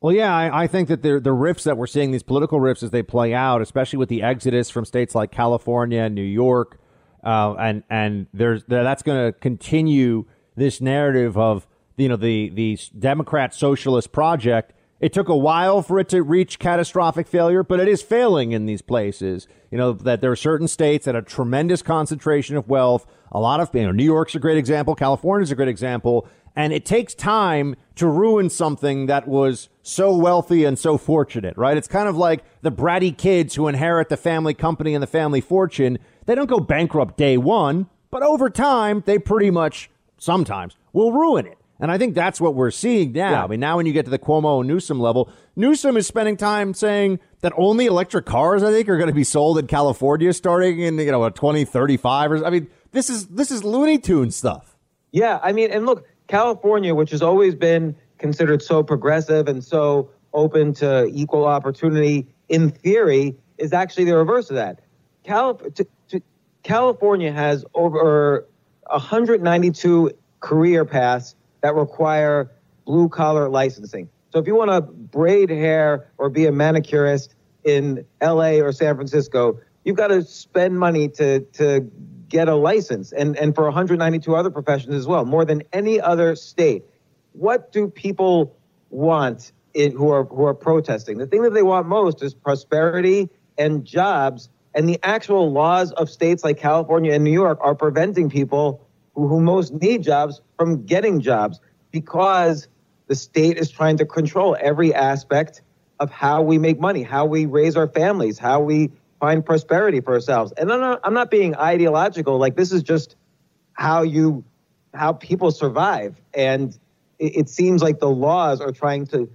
Well, yeah, I, I think that the the rifts that we're seeing, these political rifts as they play out, especially with the exodus from states like California and New York, uh, and and there's that's going to continue this narrative of you know the the Democrat socialist project. It took a while for it to reach catastrophic failure, but it is failing in these places. You know that there are certain states that have tremendous concentration of wealth. A lot of you know New York's a great example, California's a great example, and it takes time to ruin something that was so wealthy and so fortunate, right? It's kind of like the bratty kids who inherit the family company and the family fortune. They don't go bankrupt day one, but over time, they pretty much sometimes will ruin it. And I think that's what we're seeing now. Yeah. I mean, now when you get to the Cuomo and Newsom level, Newsom is spending time saying that only electric cars, I think, are going to be sold in California starting in, you know, 2035 or I mean, this is this is Looney Tune stuff. Yeah, I mean, and look, California, which has always been considered so progressive and so open to equal opportunity in theory, is actually the reverse of that. to, to, California has over 192 career paths that require blue collar licensing. So if you want to braid hair or be a manicurist in LA or San Francisco, you've got to spend money to to get a license and, and for 192 other professions as well, more than any other state. What do people want in, who are who are protesting? The thing that they want most is prosperity and jobs. And the actual laws of states like California and New York are preventing people who, who most need jobs from getting jobs because the state is trying to control every aspect of how we make money, how we raise our families, how we find prosperity for ourselves. And I'm not, I'm not being ideological. Like this is just how you, how people survive. And it, it seems like the laws are trying to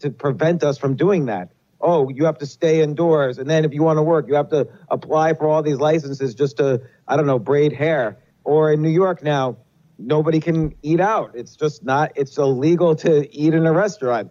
to prevent us from doing that. Oh, you have to stay indoors, and then if you want to work, you have to apply for all these licenses just to I don't know braid hair. Or in New York now, nobody can eat out. It's just not. It's illegal to eat in a restaurant.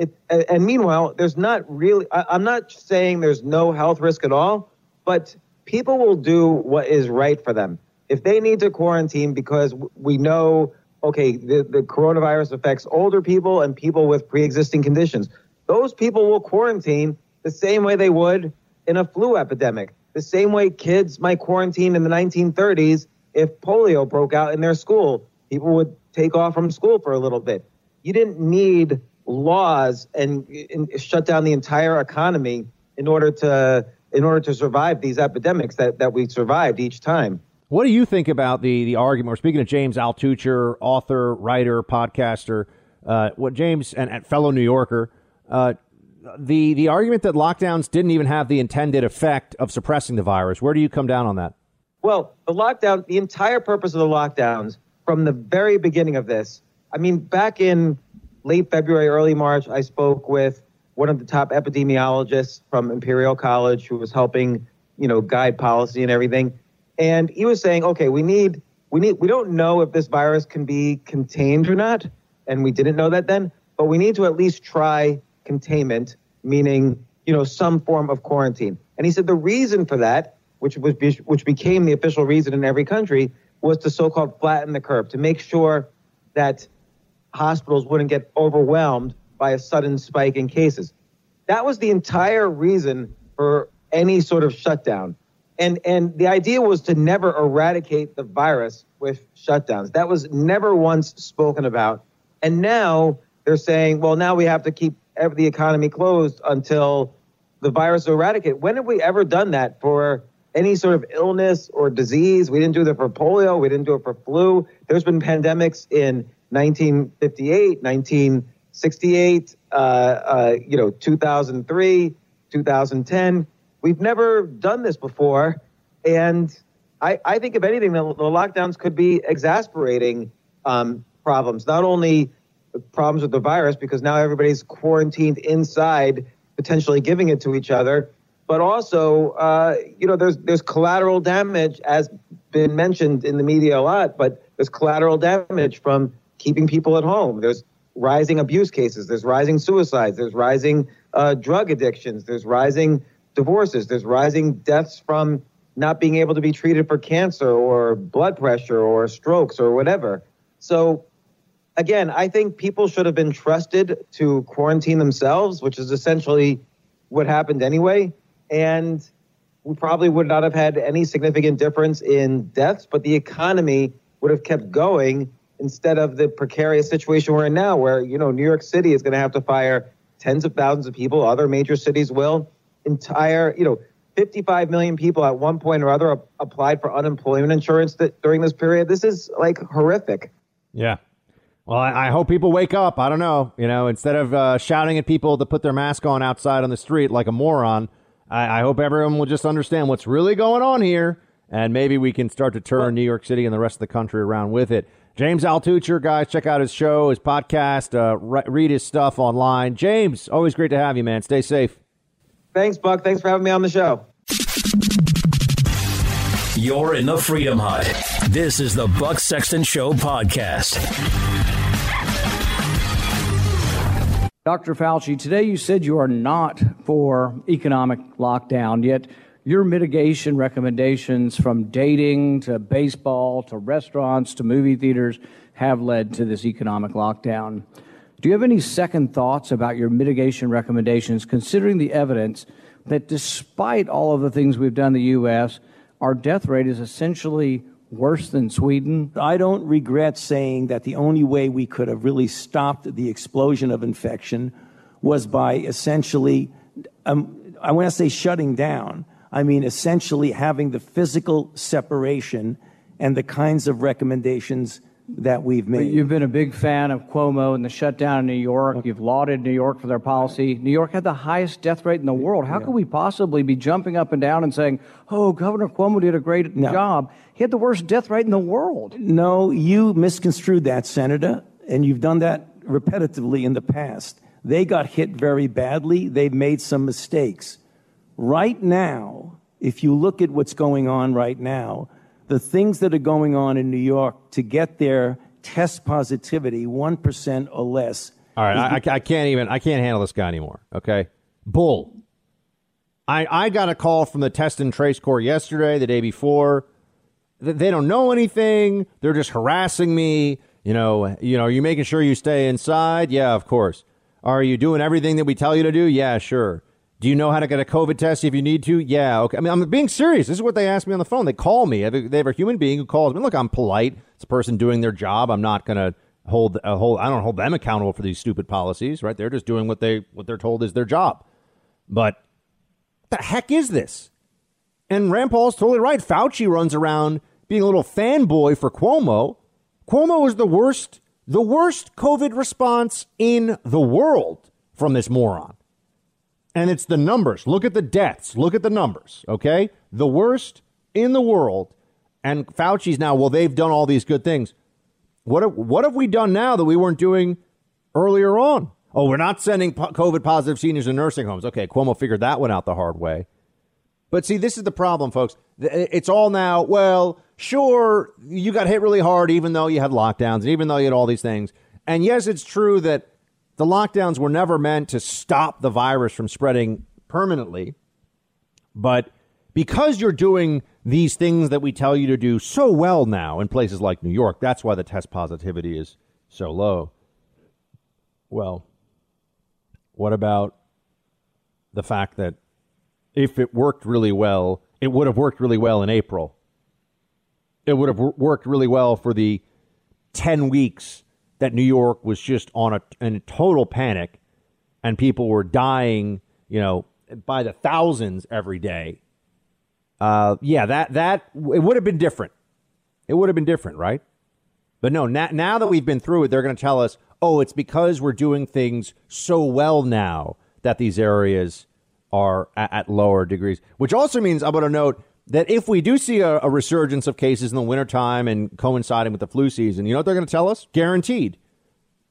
It, and meanwhile, there's not really. I, I'm not saying there's no health risk at all, but people will do what is right for them. If they need to quarantine because we know, okay, the, the coronavirus affects older people and people with pre-existing conditions, those people will quarantine the same way they would in a flu epidemic, the same way kids might quarantine in the 1930s if polio broke out in their school. People would take off from school for a little bit. You didn't need laws and, and shut down the entire economy in order to in order to survive these epidemics that, that we survived each time. What do you think about the the argument? We're speaking of James Altucher, author, writer, podcaster. Uh, what James and, and, fellow New Yorker, uh, the the argument that lockdowns didn't even have the intended effect of suppressing the virus. Where do you come down on that? Well, the lockdown, the entire purpose of the lockdowns from the very beginning of this. I mean, back in late February, early March, I spoke with one of the top epidemiologists from Imperial College who was helping, you know, guide policy and everything. And he was saying, okay, we need, we need, we don't know if this virus can be contained or not. And we didn't know that then, but we need to at least try containment, meaning, you know, some form of quarantine. And he said the reason for that, which was, which became the official reason in every country, was to so-called flatten the curve, to make sure that hospitals wouldn't get overwhelmed by a sudden spike in cases. That was the entire reason for any sort of shutdown. And, and the idea was to never eradicate the virus with shutdowns. That was never once spoken about. And now they're saying, well, now we have to keep the economy closed until the virus is eradicated. When have we ever done that for any sort of illness or disease? We didn't do that for polio. We didn't do it for flu. There's been pandemics in 1958, 1968, uh, uh, you know, 2003, 2010. We've never done this before. And I, I think, if anything, the, the lockdowns could be exasperating um, problems, not only problems with the virus, because now everybody's quarantined inside, potentially giving it to each other, but also, uh, you know, there's, there's collateral damage, as been mentioned in the media a lot, but there's collateral damage from keeping people at home. There's rising abuse cases, there's rising suicides, there's rising uh, drug addictions, there's rising divorces, there's rising deaths from not being able to be treated for cancer or blood pressure or strokes or whatever. So, again, I think people should have been trusted to quarantine themselves, which is essentially what happened anyway. And we probably would not have had any significant difference in deaths, but the economy would have kept going instead of the precarious situation we're in now, where you know New York City is going to have to fire tens of thousands of people. Other major cities will. Entire, you know, 55 million people at one point or other applied for unemployment insurance that, during this period. This is like horrific. Yeah. Well, I, I, hope people wake up. I don't know. You know, instead of uh, shouting at people to put their mask on outside on the street like a moron, I, I hope everyone will just understand what's really going on here. And maybe we can start to turn New York City and the rest of the country around with it. James Altucher, guys, check out his show, his podcast, uh, re- read his stuff online. James, always great to have you, man. Stay safe. Thanks, Buck. Thanks for having me on the show. You're in the Freedom Hut. This is the Buck Sexton Show podcast. Dr. Fauci, today you said you are not for economic lockdown, yet your mitigation recommendations from dating to baseball to restaurants to movie theaters have led to this economic lockdown. Do you have any second thoughts about your mitigation recommendations, considering the evidence that despite all of the things we've done in the U.S., our death rate is essentially worse than Sweden? I don't regret saying that the only way we could have really stopped the explosion of infection was by essentially, um, I want to say shutting down, I mean essentially having the physical separation and the kinds of recommendations that we've made. But you've been a big fan of Cuomo and the shutdown in New York. You've lauded New York for their policy. New York had the highest death rate in the world. How yeah. could we possibly be jumping up and down and saying, "Oh, Governor Cuomo did a great no. job"? He had the worst death rate in the world. No, you misconstrued that, Senator, and you've done that repetitively in the past. They got hit very badly. They've made some mistakes. Right now, if you look at what's going on right now, the things that are going on in New York to get their test positivity 1% or less. All right, I, I, can't even, I can't handle this guy anymore, okay? Bull. I, I got a call from the test and trace corps yesterday, the day before. They don't know anything. They're just harassing me. You know, you know, are you making sure you stay inside? Yeah, of course. Are you doing everything that we tell you to do? Yeah, sure. Do you know how to get a COVID test if you need to? Yeah, okay. I mean, I'm being serious. This is what they ask me on the phone. They call me. They have a human being who calls me. Look, I'm polite. It's a person doing their job. I'm not going to hold a hold. I don't hold them accountable for these stupid policies, right? They're just doing what they what they're told is their job. But the heck is this? And Rand Paul's totally right. Fauci runs around being a little fanboy for Cuomo. Cuomo is the worst, the worst COVID response in the world from this moron. And it's the numbers. Look at the deaths. Look at the numbers. Okay. The worst in the world. And Fauci's now, well, they've done all these good things. What have, what have we done now that we weren't doing earlier on? Oh, we're not sending COVID positive seniors to nursing homes. Okay, Cuomo figured that one out the hard way. But see, this is the problem, folks. It's all now, well, sure, you got hit really hard, even though you had lockdowns, and even though you had all these things. And yes, it's true that the lockdowns were never meant to stop the virus from spreading permanently. But because you're doing these things that we tell you to do so well now in places like New York, that's why the test positivity is so low. Well, what about the fact that if it worked really well, it would have worked really well in April? It would have worked really well for the 10 weeks that New York was just on a, in a total panic and people were dying, you know, by the thousands every day. Uh, yeah, that that it would have been different. It would have been different, right? But no, now, now that we've been through it, they're going to tell us, oh, it's because we're doing things so well now that these areas are at, at lower degrees. Which also means I'm going to note that if we do see a, a resurgence of cases in the wintertime and coinciding with the flu season, you know what they're going to tell us? Guaranteed.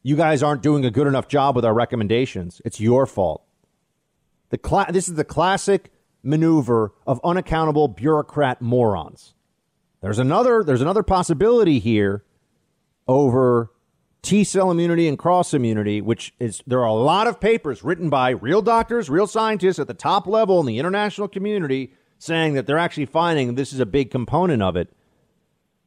You guys aren't doing a good enough job with our recommendations. It's your fault. The cla- this is the classic maneuver of unaccountable bureaucrat morons. There's another there's another possibility here over T cell immunity and cross immunity, which is there are a lot of papers written by real doctors, real scientists at the top level in the international community saying that they're actually finding this is a big component of it.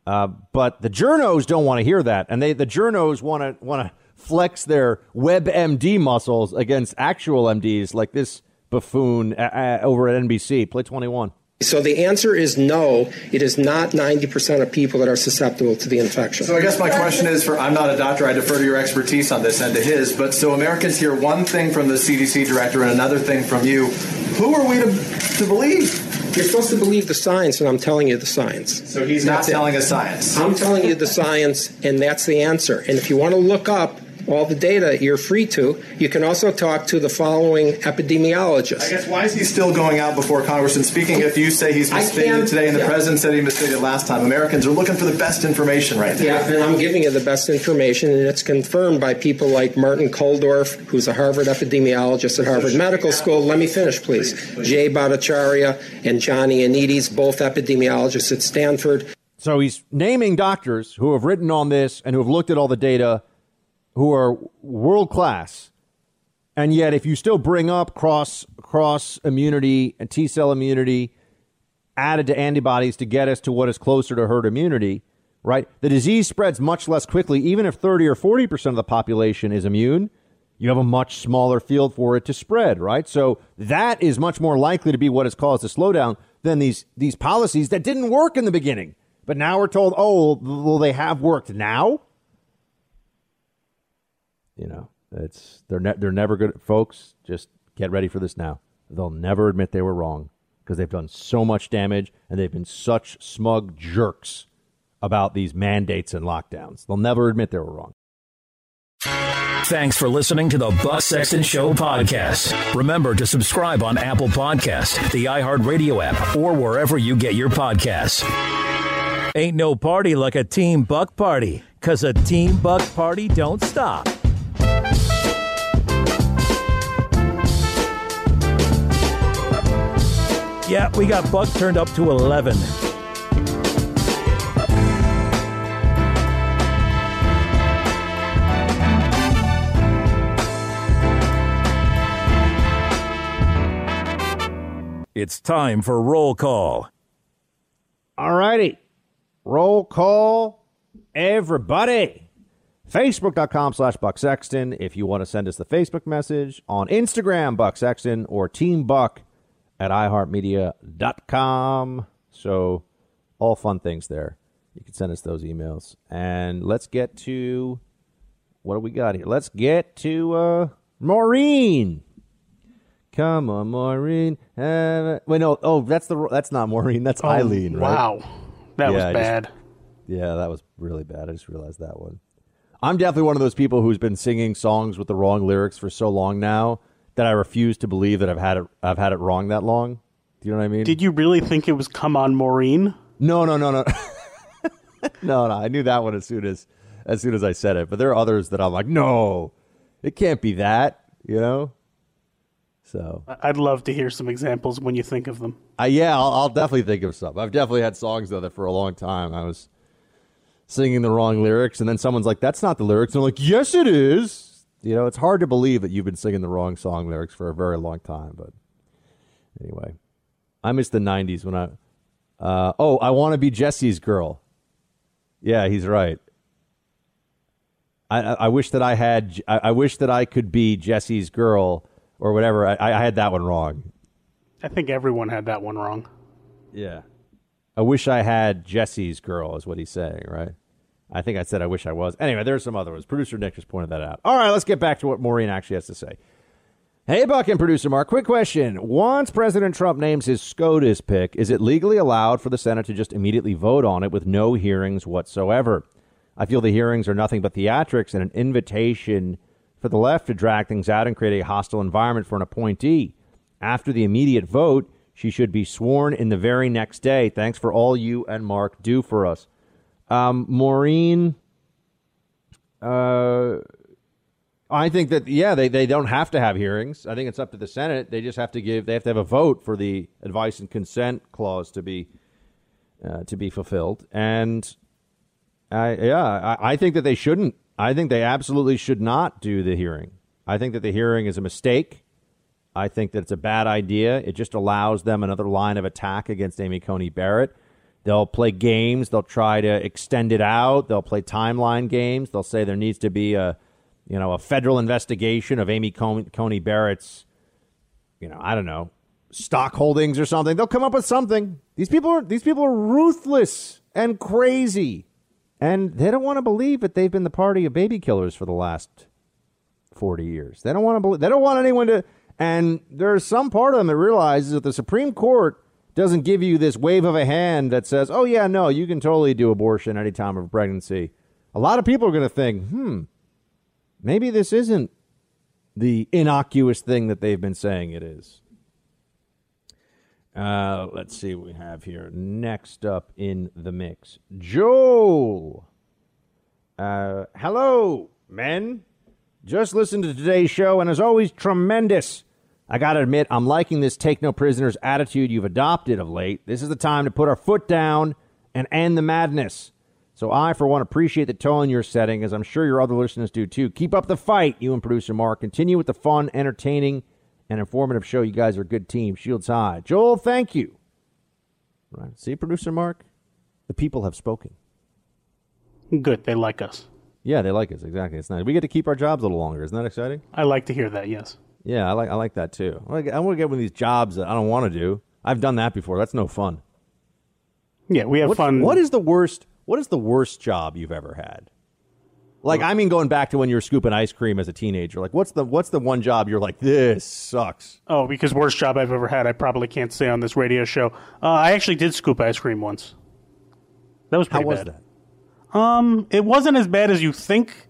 Uh, but the journos don't want to hear that, and they the journos want to want to flex their WebMD muscles against actual MDs like this buffoon uh, uh, over at NBC. Play twenty one. So the answer is no. It is not 90% of people that are susceptible to the infection. So I guess my question is for I'm not a doctor, I defer to your expertise on this and to his, but so Americans hear one thing from the CDC director and another thing from you. Who are we to, to believe? You're supposed to believe the science, and I'm telling you the science. So he's not telling us science. I'm telling you the science, and that's the answer. And if you want to look up all the data, you're free to. You can also talk to the following epidemiologists. I guess why is he still going out before Congress and speaking if you say he's misstated today and the yeah. president said he misstated last time? Americans are looking for the best information right now. Yeah, and I'm giving you the best information, and it's confirmed by people like Martin Kulldorff, who's a Harvard epidemiologist at Harvard Medical School. Let me finish, please. Jay Bhattacharya and John Ioannidis, both epidemiologists at Stanford. So he's naming doctors who have written on this and who have looked at all the data who are world class, and yet if you still bring up cross cross immunity and T cell immunity added to antibodies to get us to what is closer to herd immunity, right? The disease spreads much less quickly, even if 30 or 40 percent of the population is immune. You have a much smaller field for it to spread, right? So that is much more likely to be what has caused the slowdown than these these policies that didn't work in the beginning. But now we're told, oh, well, they have worked now. You know, it's they're ne- they're never good. Folks, just get ready for this now. They'll never admit they were wrong because they've done so much damage and they've been such smug jerks about these mandates and lockdowns. They'll never admit they were wrong. Thanks for listening to the Buck Sexton Show podcast. Remember to subscribe on Apple Podcast, the iHeartRadio app, or wherever you get your podcasts. Ain't no party like a Team Buck party, because a Team Buck party don't stop Yeah, we got Buck turned up to 11. It's time for roll call. All righty. Roll call, everybody. Facebook.com slash Buck Sexton if you want to send us the Facebook message. On Instagram, Buck Sexton, or Team Buck at iHeartMedia.com. So, all fun things there. You can send us those emails. And let's get to what do we got here? Let's get to uh, Maureen. Come on, Maureen. Uh, wait, no. Oh, that's the that's not Maureen. That's Oh, Eileen. Right? wow. That was Yeah, just- bad. yeah, that was really bad. I just realized that one. I'm definitely one of those people who's been singing songs with the wrong lyrics for so long now that I refuse to believe that I've had it. I've had it wrong that long. Do you know what I mean? Did you really think it was "Come On, Maureen"? No, no, no, no, no, no. I knew that one as soon as as soon as I said it. But there are others that I'm like, no, it can't be that. You know. So I'd love to hear some examples when you think of them. Uh, yeah, I'll, I'll definitely think of some. I've definitely had songs though that for a long time I was singing the wrong lyrics, and then someone's like, "That's not the lyrics," and I'm like, "Yes, it is." You know, it's hard to believe that you've been singing the wrong song lyrics for a very long time. But anyway, I miss the '90s when I. Uh, oh, I want to be Jesse's girl. Yeah, he's right. I, I I wish that I had. I, I wish that I could be Jesse's girl or whatever. I, I had that one wrong. I think everyone had that one wrong. Yeah. I wish I had Jesse's girl, is what he's saying, right? I think I said I wish I was. Anyway, there's some other ones. Producer Nick just pointed that out. All right, let's get back to what Maureen actually has to say. Hey, Buck and producer Mark, quick question. Once President Trump names his SCOTUS pick, is it legally allowed for the Senate to just immediately vote on it with no hearings whatsoever? I feel the hearings are nothing but theatrics and an invitation for the left to drag things out and create a hostile environment for an appointee. After the immediate vote, she should be sworn in the very next day. Thanks for all you and Mark do for us. Um, Maureen, uh, I think that yeah, they, they don't have to have hearings. I think it's up to the Senate. They just have to give. They have to have a vote for the advice and consent clause to be uh, to be fulfilled. And I yeah, I, I think that they shouldn't. I think they absolutely should not do the hearing. I think that the hearing is a mistake. I think that it's a bad idea. It just allows them another line of attack against Amy Coney Barrett. They'll play games. They'll try to extend it out. They'll play timeline games. They'll say there needs to be a, you know, a federal investigation of Amy Coney, Barrett's, you know, I don't know, stock holdings or something. They'll come up with something. These people are these people are ruthless and crazy, and they don't want to believe that they've been the party of baby killers for the last forty years. They don't want to believe. They don't want anyone to. And there's some part of them that realizes that the Supreme Court doesn't give you this wave of a hand that says, "Oh yeah, no, you can totally do abortion any time of pregnancy." A lot of people are going to think, "Hmm, maybe this isn't the innocuous thing that they've been saying it is." Uh, let's see what we have here. Next up in the mix, Joel. Uh, hello, men. Just listened to today's show, and as always, tremendous. I got to admit, I'm liking this take no prisoners attitude you've adopted of late. This is the time to put our foot down and end the madness. So I, for one, appreciate the tone you're setting, as I'm sure your other listeners do too. Keep up the fight, you and producer Mark. Continue with the fun, entertaining, and informative show. You guys are a good team. Shields high. Joel, thank you. Right. See, producer Mark? The people have spoken. Good. They like us. Yeah, they like us. Exactly. It's nice. We get to keep our jobs a little longer. Isn't that exciting? I like to hear that. Yes. Yeah, I like I like that too. I want to get one of these jobs that I don't want to do. I've done that before. That's no fun. Yeah, we have What- fun. What is the worst? What is the worst job you've ever had? Like, I mean, going back to when you were scooping ice cream as a teenager. Like, what's the what's the one job you're like, this sucks? Oh, because worst job I've ever had, I probably can't say on this radio show. Uh, I actually did scoop ice cream once. That was pretty How was bad. Um, it wasn't as bad as you think,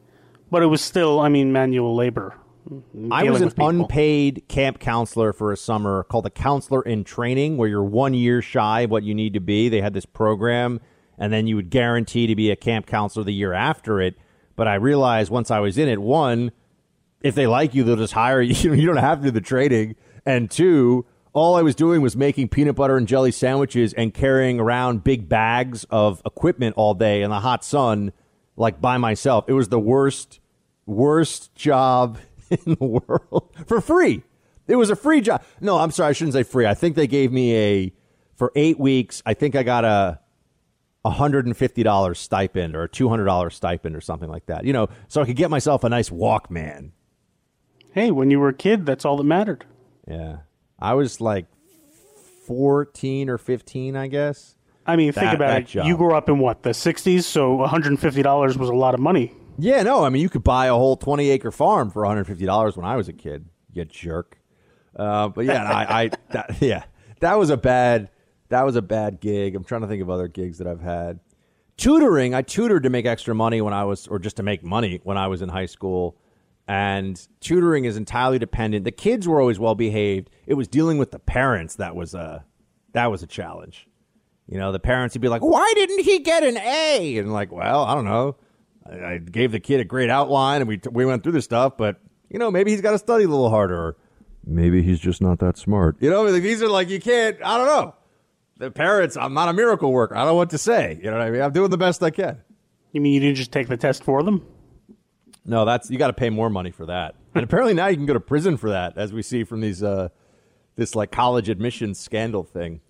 but it was still, I mean, manual labor. I was an unpaid camp counselor for a summer called a counselor in training, where you're one year shy of what you need to be. They had this program, and then you would guarantee to be a camp counselor the year after it. But I realized once I was in it, one, if they like you, they'll just hire you. You don't have to do the training. And two, all I was doing was making peanut butter and jelly sandwiches and carrying around big bags of equipment all day in the hot sun, like by myself. It was the worst, worst job in the world for free. It was a free job. No, I'm sorry, I shouldn't say free. I think they gave me a for eight weeks. I think I got a $150 stipend or a $200 stipend or something like that. You know, so I could get myself a nice Walkman. Hey, when you were a kid, that's all that mattered. Yeah. I was like 14 or 15, I guess. I mean, think about it. job. You grew up in what, the 60s? So $150 was a lot of money. Yeah, no, I mean, you could buy a whole 20 acre farm for $150 when I was a kid. You jerk. Uh, but yeah, I, I that, yeah, that was a bad, that was a bad gig. I'm trying to think of other gigs that I've had. Tutoring, I tutored to make extra money when I was, or just to make money when I was in high school. And tutoring is entirely dependent. The kids were always well behaved. It was dealing with the parents that was a, that was a challenge. You know, the parents would be like, "Why didn't he get an A?" And like, well, I don't know. I, I gave the kid a great outline, and we we went through the stuff, but you know, maybe he's got to study a little harder. Or maybe he's just not that smart. You know, these are like you can't. I don't know. The parents, I'm not a miracle worker. I don't know what to say. You know what I mean? I'm doing the best I can. You mean you didn't just take the test for them? No, that's you got to pay more money for that. And apparently now you can go to prison for that, as we see from these uh, this like college admissions scandal thing.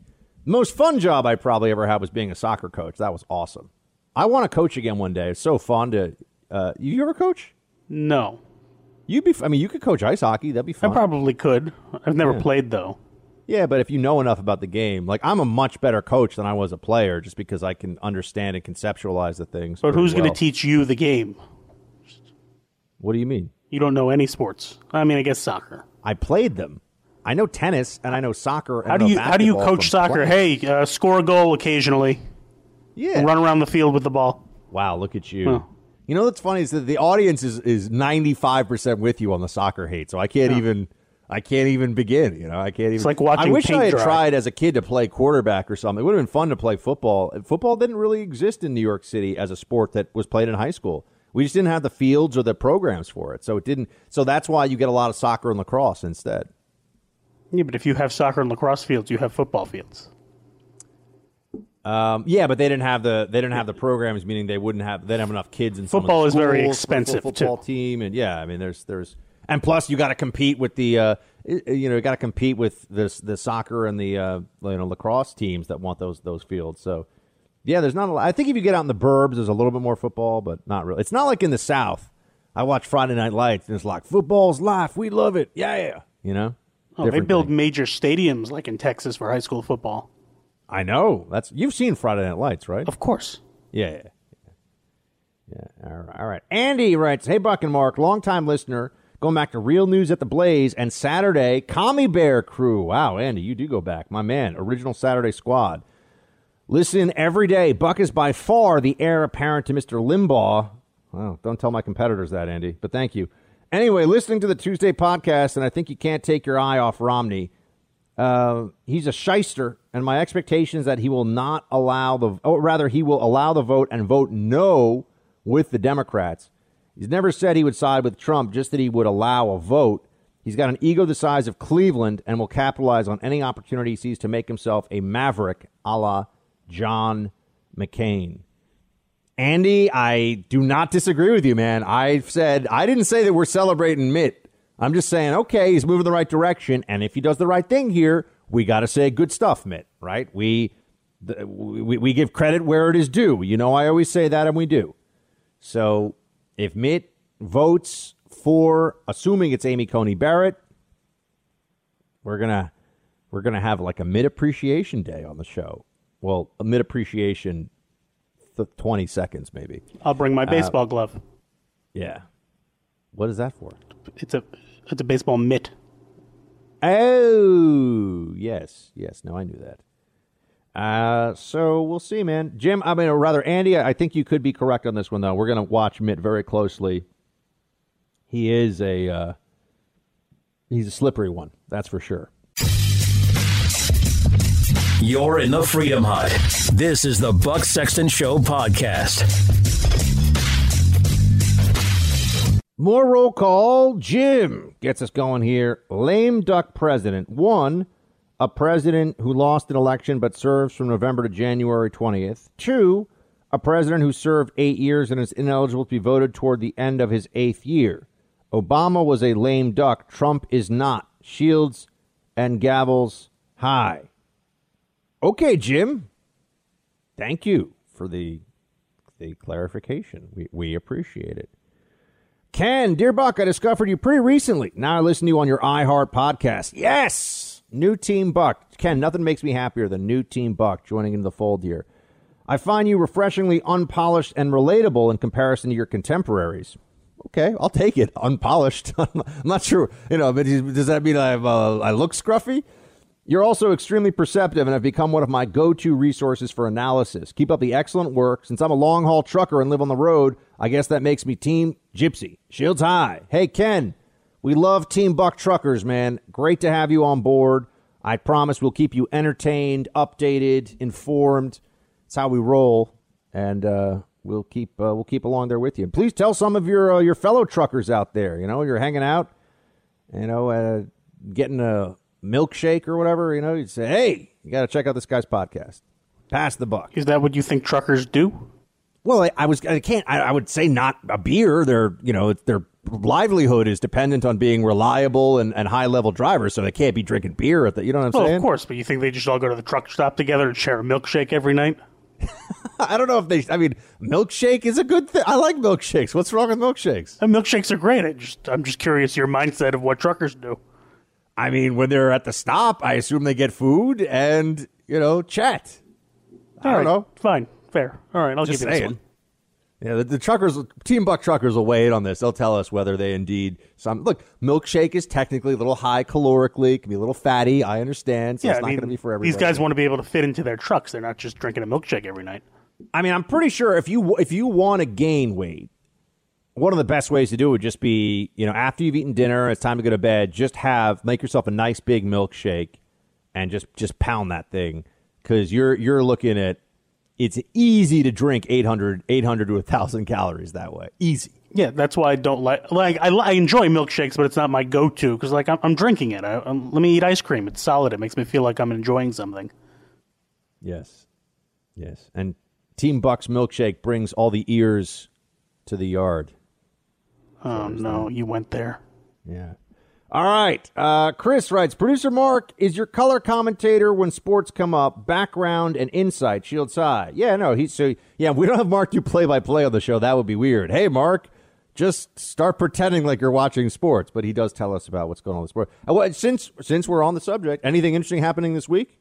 The Most fun job I probably ever had was being a soccer coach. That was awesome. I want to coach again one day. It's so fun to. Uh, you ever coach? No. You'd be. I mean, you could coach ice hockey. That'd be fun. I probably could. I've never Yeah. played, though. Yeah, but if you know enough about the game, like I'm a much better coach than I was a player, just because I can understand and conceptualize the things. But who's going to teach you the game? What do you mean? You don't know any sports. I mean, I guess soccer. I played them. I know tennis and I know soccer. And How do you how do you coach soccer? playing. Hey, uh, score a goal occasionally. Yeah. Run around the field with the ball. Wow, look at you. Huh. You know what's funny is that the audience is is 95% with you on the soccer hate. So I can't Yeah. even I can't even begin, you know. I can't even It's like watching I wish paint I had dry. tried as a kid to play quarterback or something. It would have been fun to play football. Football didn't really exist in New York City as a sport that was played in high school. We just didn't have the fields or the programs for it. So it didn't so that's why you get a lot of soccer and lacrosse instead. Yeah, but if you have soccer and lacrosse fields, you have football fields. Um, yeah, but they didn't have the they didn't have the programs, meaning they wouldn't have they didn't have enough kids in some Football is very schools for a full expensive, football team, and yeah, I mean there's there's and plus you got to compete with the uh, you know you got to compete with the the soccer and the uh, you know lacrosse teams that want those those fields. So yeah, there's not a lot. I think if you get out in the burbs, there's a little bit more football, but not really. It's not like in the South. I watch Friday Night Lights and it's like football's life. We love it. Yeah, yeah. you know. Oh, they build major stadiums like in Texas for high school football. I know. That's you've seen Friday Night Lights, right? Of course. Yeah. Yeah. yeah. All right. All right. Andy writes, "Hey Buck and Mark, longtime listener, going back to Real News at the Blaze and Saturday Commie Bear Crew. Wow, Andy, you do go back, my man. Original Saturday Squad. Listen every day. Buck is by far the heir apparent to Mr. Limbaugh. Well, don't tell my competitors that, Andy, but thank you. Anyway, listening to the Tuesday podcast, and I think you can't take your eye off Romney. Uh, he's a shyster, and my expectation is that he will not allow the, or rather, he will allow the vote and vote no with the Democrats. He's never said he would side with Trump, just that he would allow a vote. He's got an ego the size of Cleveland and will capitalize on any opportunity he sees to make himself a maverick a la John McCain. Andy, I do not disagree with you, man. I've said, I didn't say that we're celebrating Mitt. I'm just saying, okay, he's moving the right direction. And if he does the right thing here, we got to say good stuff, Mitt, right? We, the, we, we give credit where it is due. You know, I always say that, and we do. So if Mitt votes for, assuming it's Amy Coney Barrett, we're gonna we're gonna have like a Mitt appreciation day on the show. Well, a Mitt appreciation, th- twenty seconds maybe. I'll bring my Uh, baseball glove. Yeah. What is that for? It's a it's a baseball mitt. Oh, yes, yes. No, I knew that. Uh, so we'll see, man. Jim, I mean, or rather, Andy, I think you could be correct on this one, though. We're going to watch Mitt very closely. He is a uh, he's a slippery one, that's for sure. You're in the Freedom Hut. This is the Buck Sexton Show podcast. More roll call. Jim gets us going here. Lame duck president. One, a president who lost an election but serves from November to January 20th. Two, a president who served eight years and is ineligible to be voted toward the end of his eighth year. Obama was a lame duck. Trump is not. Shields and gavels high. Okay, Jim. Thank you for the the clarification. We we appreciate it. Ken, dear Buck, I discovered you pretty recently. Now I listen to you on your iHeart podcast. Yes, new Team Buck. Ken, nothing makes me happier than new Team Buck joining in the fold here. I find you refreshingly unpolished and relatable in comparison to your contemporaries. Okay, I'll take it. Unpolished. I'm not sure, you know, but does that mean I, uh, I look scruffy? You're also extremely perceptive and have become one of my go to resources for analysis. Keep up the excellent work. Since I'm a long haul trucker and live on the road, I guess that makes me Team Gypsy. Shields high. Hey, Ken, we love Team Buck Truckers, man. Great to have you on board. I promise we'll keep you entertained, updated, informed. It's how we roll. And, uh, we'll keep uh, we'll keep along there with you. And please tell some of your uh, your fellow truckers out there, you know, you're hanging out, you know, uh, getting a milkshake or whatever, you know, you'd say, hey, you got to check out this guy's podcast. Pass the buck. Is that what you think truckers do? Well, I, I was I can't I, I, would say not a beer. Their you know their livelihood is dependent on being reliable and, and high level drivers, so they can't be drinking beer at the. You know what I'm well, saying? Of course, but you think they just all go to the truck stop together and share a milkshake every night? I don't know if they. I mean, milkshake is a good thing. I like milkshakes. What's wrong with milkshakes? And milkshakes are great. I just I'm just curious your mindset of what truckers do. I mean, when they're at the stop, I assume they get food and you know chat. I All don't right, know. Fine, fair. All right, I'll Just give you this one. Yeah, the, the truckers, Team Buck truckers will weigh in on this. They'll tell us whether they indeed some look. Milkshake is technically a little high calorically, can be a little fatty. I understand, so yeah, it's I not mean, going to be for everybody. these guys want to be able to fit into their trucks. They're not just drinking a milkshake every night. I mean, I'm pretty sure if you if you want to gain weight, one of the best ways to do it would just be, you know, after you've eaten dinner, it's time to go to bed. Just have make yourself a nice big milkshake, and just just pound that thing because you're you're looking at it's easy to drink 800, 800 to 1,000 calories that way. Easy. Yeah, that's why I don't like like I, I enjoy milkshakes, but it's not my go-to because like I'm, I'm drinking it. I, um let me eat ice cream. It's solid. It makes me feel like I'm enjoying something. Yes. Yes. And Team Buck's milkshake brings all the ears to the yard. Oh no, you went there. Yeah. All right. Uh, Chris writes Producer Mark is your color commentator when sports come up, background and insight, shield side. Yeah, no, he's so, yeah, we don't have Mark do play by play on the show. That would be weird. Hey, Mark, just start pretending like you're watching sports. But he does tell us about what's going on in the sport. Uh, well, since, since we're on the subject, anything interesting happening this week?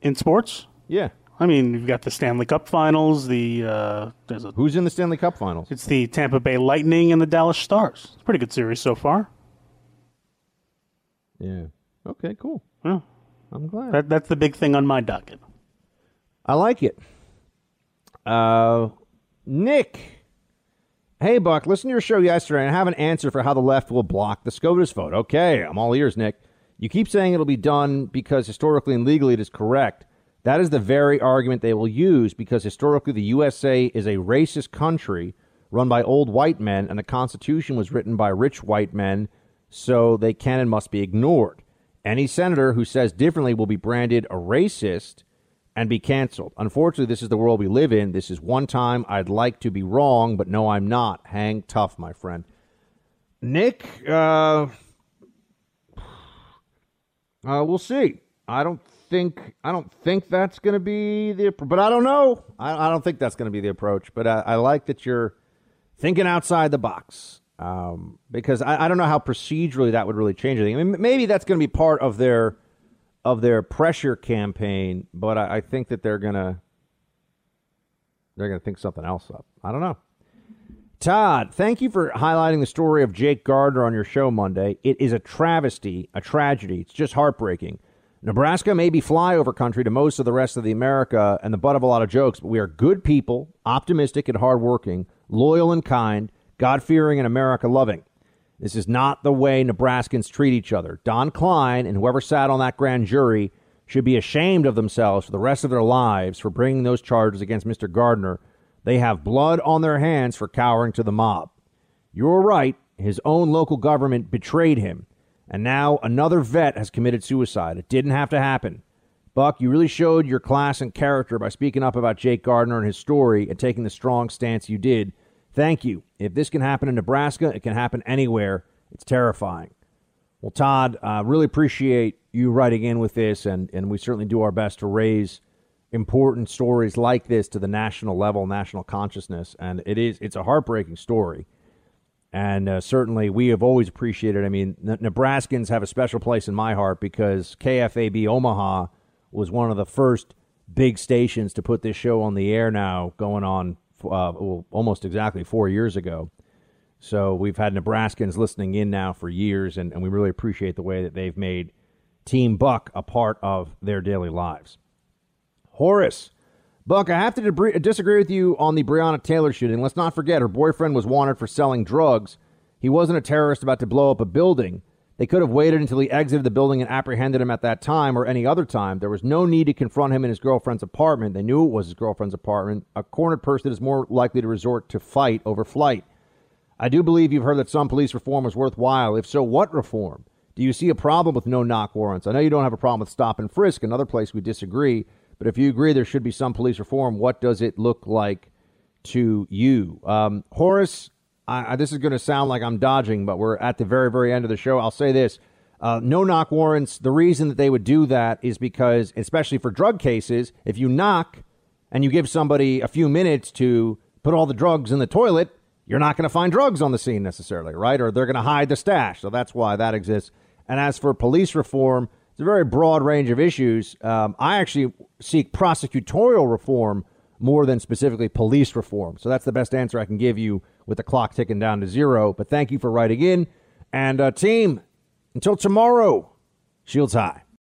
In sports? Yeah. I mean, you've got the Stanley Cup Finals. The uh, there's a, Who's in the Stanley Cup Finals? It's the Tampa Bay Lightning and the Dallas Stars. It's a pretty good series so far. Yeah. Okay, cool. Yeah. I'm glad. That, that's the big thing on my docket. I like it. Uh, Nick. Hey, Buck, listen to your show yesterday and I have an answer for how the left will block the SCOTUS vote. Okay, I'm all ears, Nick. You keep saying it'll be done because historically and legally it is correct. That is the very argument they will use because historically the USA is a racist country run by old white men and the Constitution was written by rich white men, so they can and must be ignored. Any senator who says differently will be branded a racist and be canceled. Unfortunately, this is the world we live in. This is one time I'd like to be wrong, but no, I'm not. Hang tough, my friend. Nick, uh, uh, we'll see. I don't think I don't think that's going to be the, but I don't know. I, I don't think that's going to be the approach. But I, I like that you're thinking outside the box um, because I, I don't know how procedurally that would really change anything. I mean, maybe that's going to be part of their of their pressure campaign, but I, think that they're gonna they're gonna think something else up. I don't know. Todd, thank you for highlighting the story of Jake Gardner on your show Monday. It is a travesty, a tragedy. It's just heartbreaking. Nebraska may be flyover country to most of the rest of the America and the butt of a lot of jokes, but we are good people, optimistic and hardworking, loyal and kind, God fearing and America loving. This is not the way Nebraskans treat each other. Don Kleine and whoever sat on that grand jury should be ashamed of themselves for the rest of their lives for bringing those charges against Mr. Gardner. They have blood on their hands for cowering to the mob. You're right. His own local government betrayed him. And now another vet has committed suicide. It didn't have to happen. Buck, you really showed your class and character by speaking up about Jake Gardner and his story and taking the strong stance you did. Thank you. If this can happen in Nebraska, it can happen anywhere. It's terrifying. Well, Todd, uh, really appreciate you writing in with this, and, and we certainly do our best to raise important stories like this to the national level, national consciousness. And it is it's a heartbreaking story. And uh, certainly, we have always appreciated. I mean, Nebraskans have a special place in my heart because KFAB Omaha was one of the first big stations to put this show on the air now, going on uh, well, almost exactly four years ago. So we've had Nebraskans listening in now for years, and, and we really appreciate the way that they've made Team Buck a part of their daily lives. Horace, Buck, I have to disagree with you on the Breonna Taylor shooting. Let's not forget her boyfriend was wanted for selling drugs. He wasn't a terrorist about to blow up a building. They could have waited until he exited the building and apprehended him at that time or any other time. There was no need to confront him in his girlfriend's apartment. They knew it was his girlfriend's apartment. A cornered person is more likely to resort to fight over flight. I do believe you've heard that some police reform was worthwhile. If so, what reform? Do you see a problem with no knock warrants? I know you don't have a problem with stop and frisk. Another place we disagree. But if you agree there should be some police reform, what does it look like to you? Um, Horace, I, I, this is going to sound like I'm dodging, but we're at the very, very end of the show. I'll say this. Uh, no knock warrants, the reason that they would do that is because, especially for drug cases, if you knock and you give somebody a few minutes to put all the drugs in the toilet, you're not going to find drugs on the scene necessarily, right? Or they're going to hide the stash. So that's why that exists. And as for police reform, it's a very broad range of issues. Um, I actually seek prosecutorial reform more than specifically police reform. So that's the best answer I can give you with the clock ticking down to zero. But thank you for writing in. And uh, team, until tomorrow, shields high.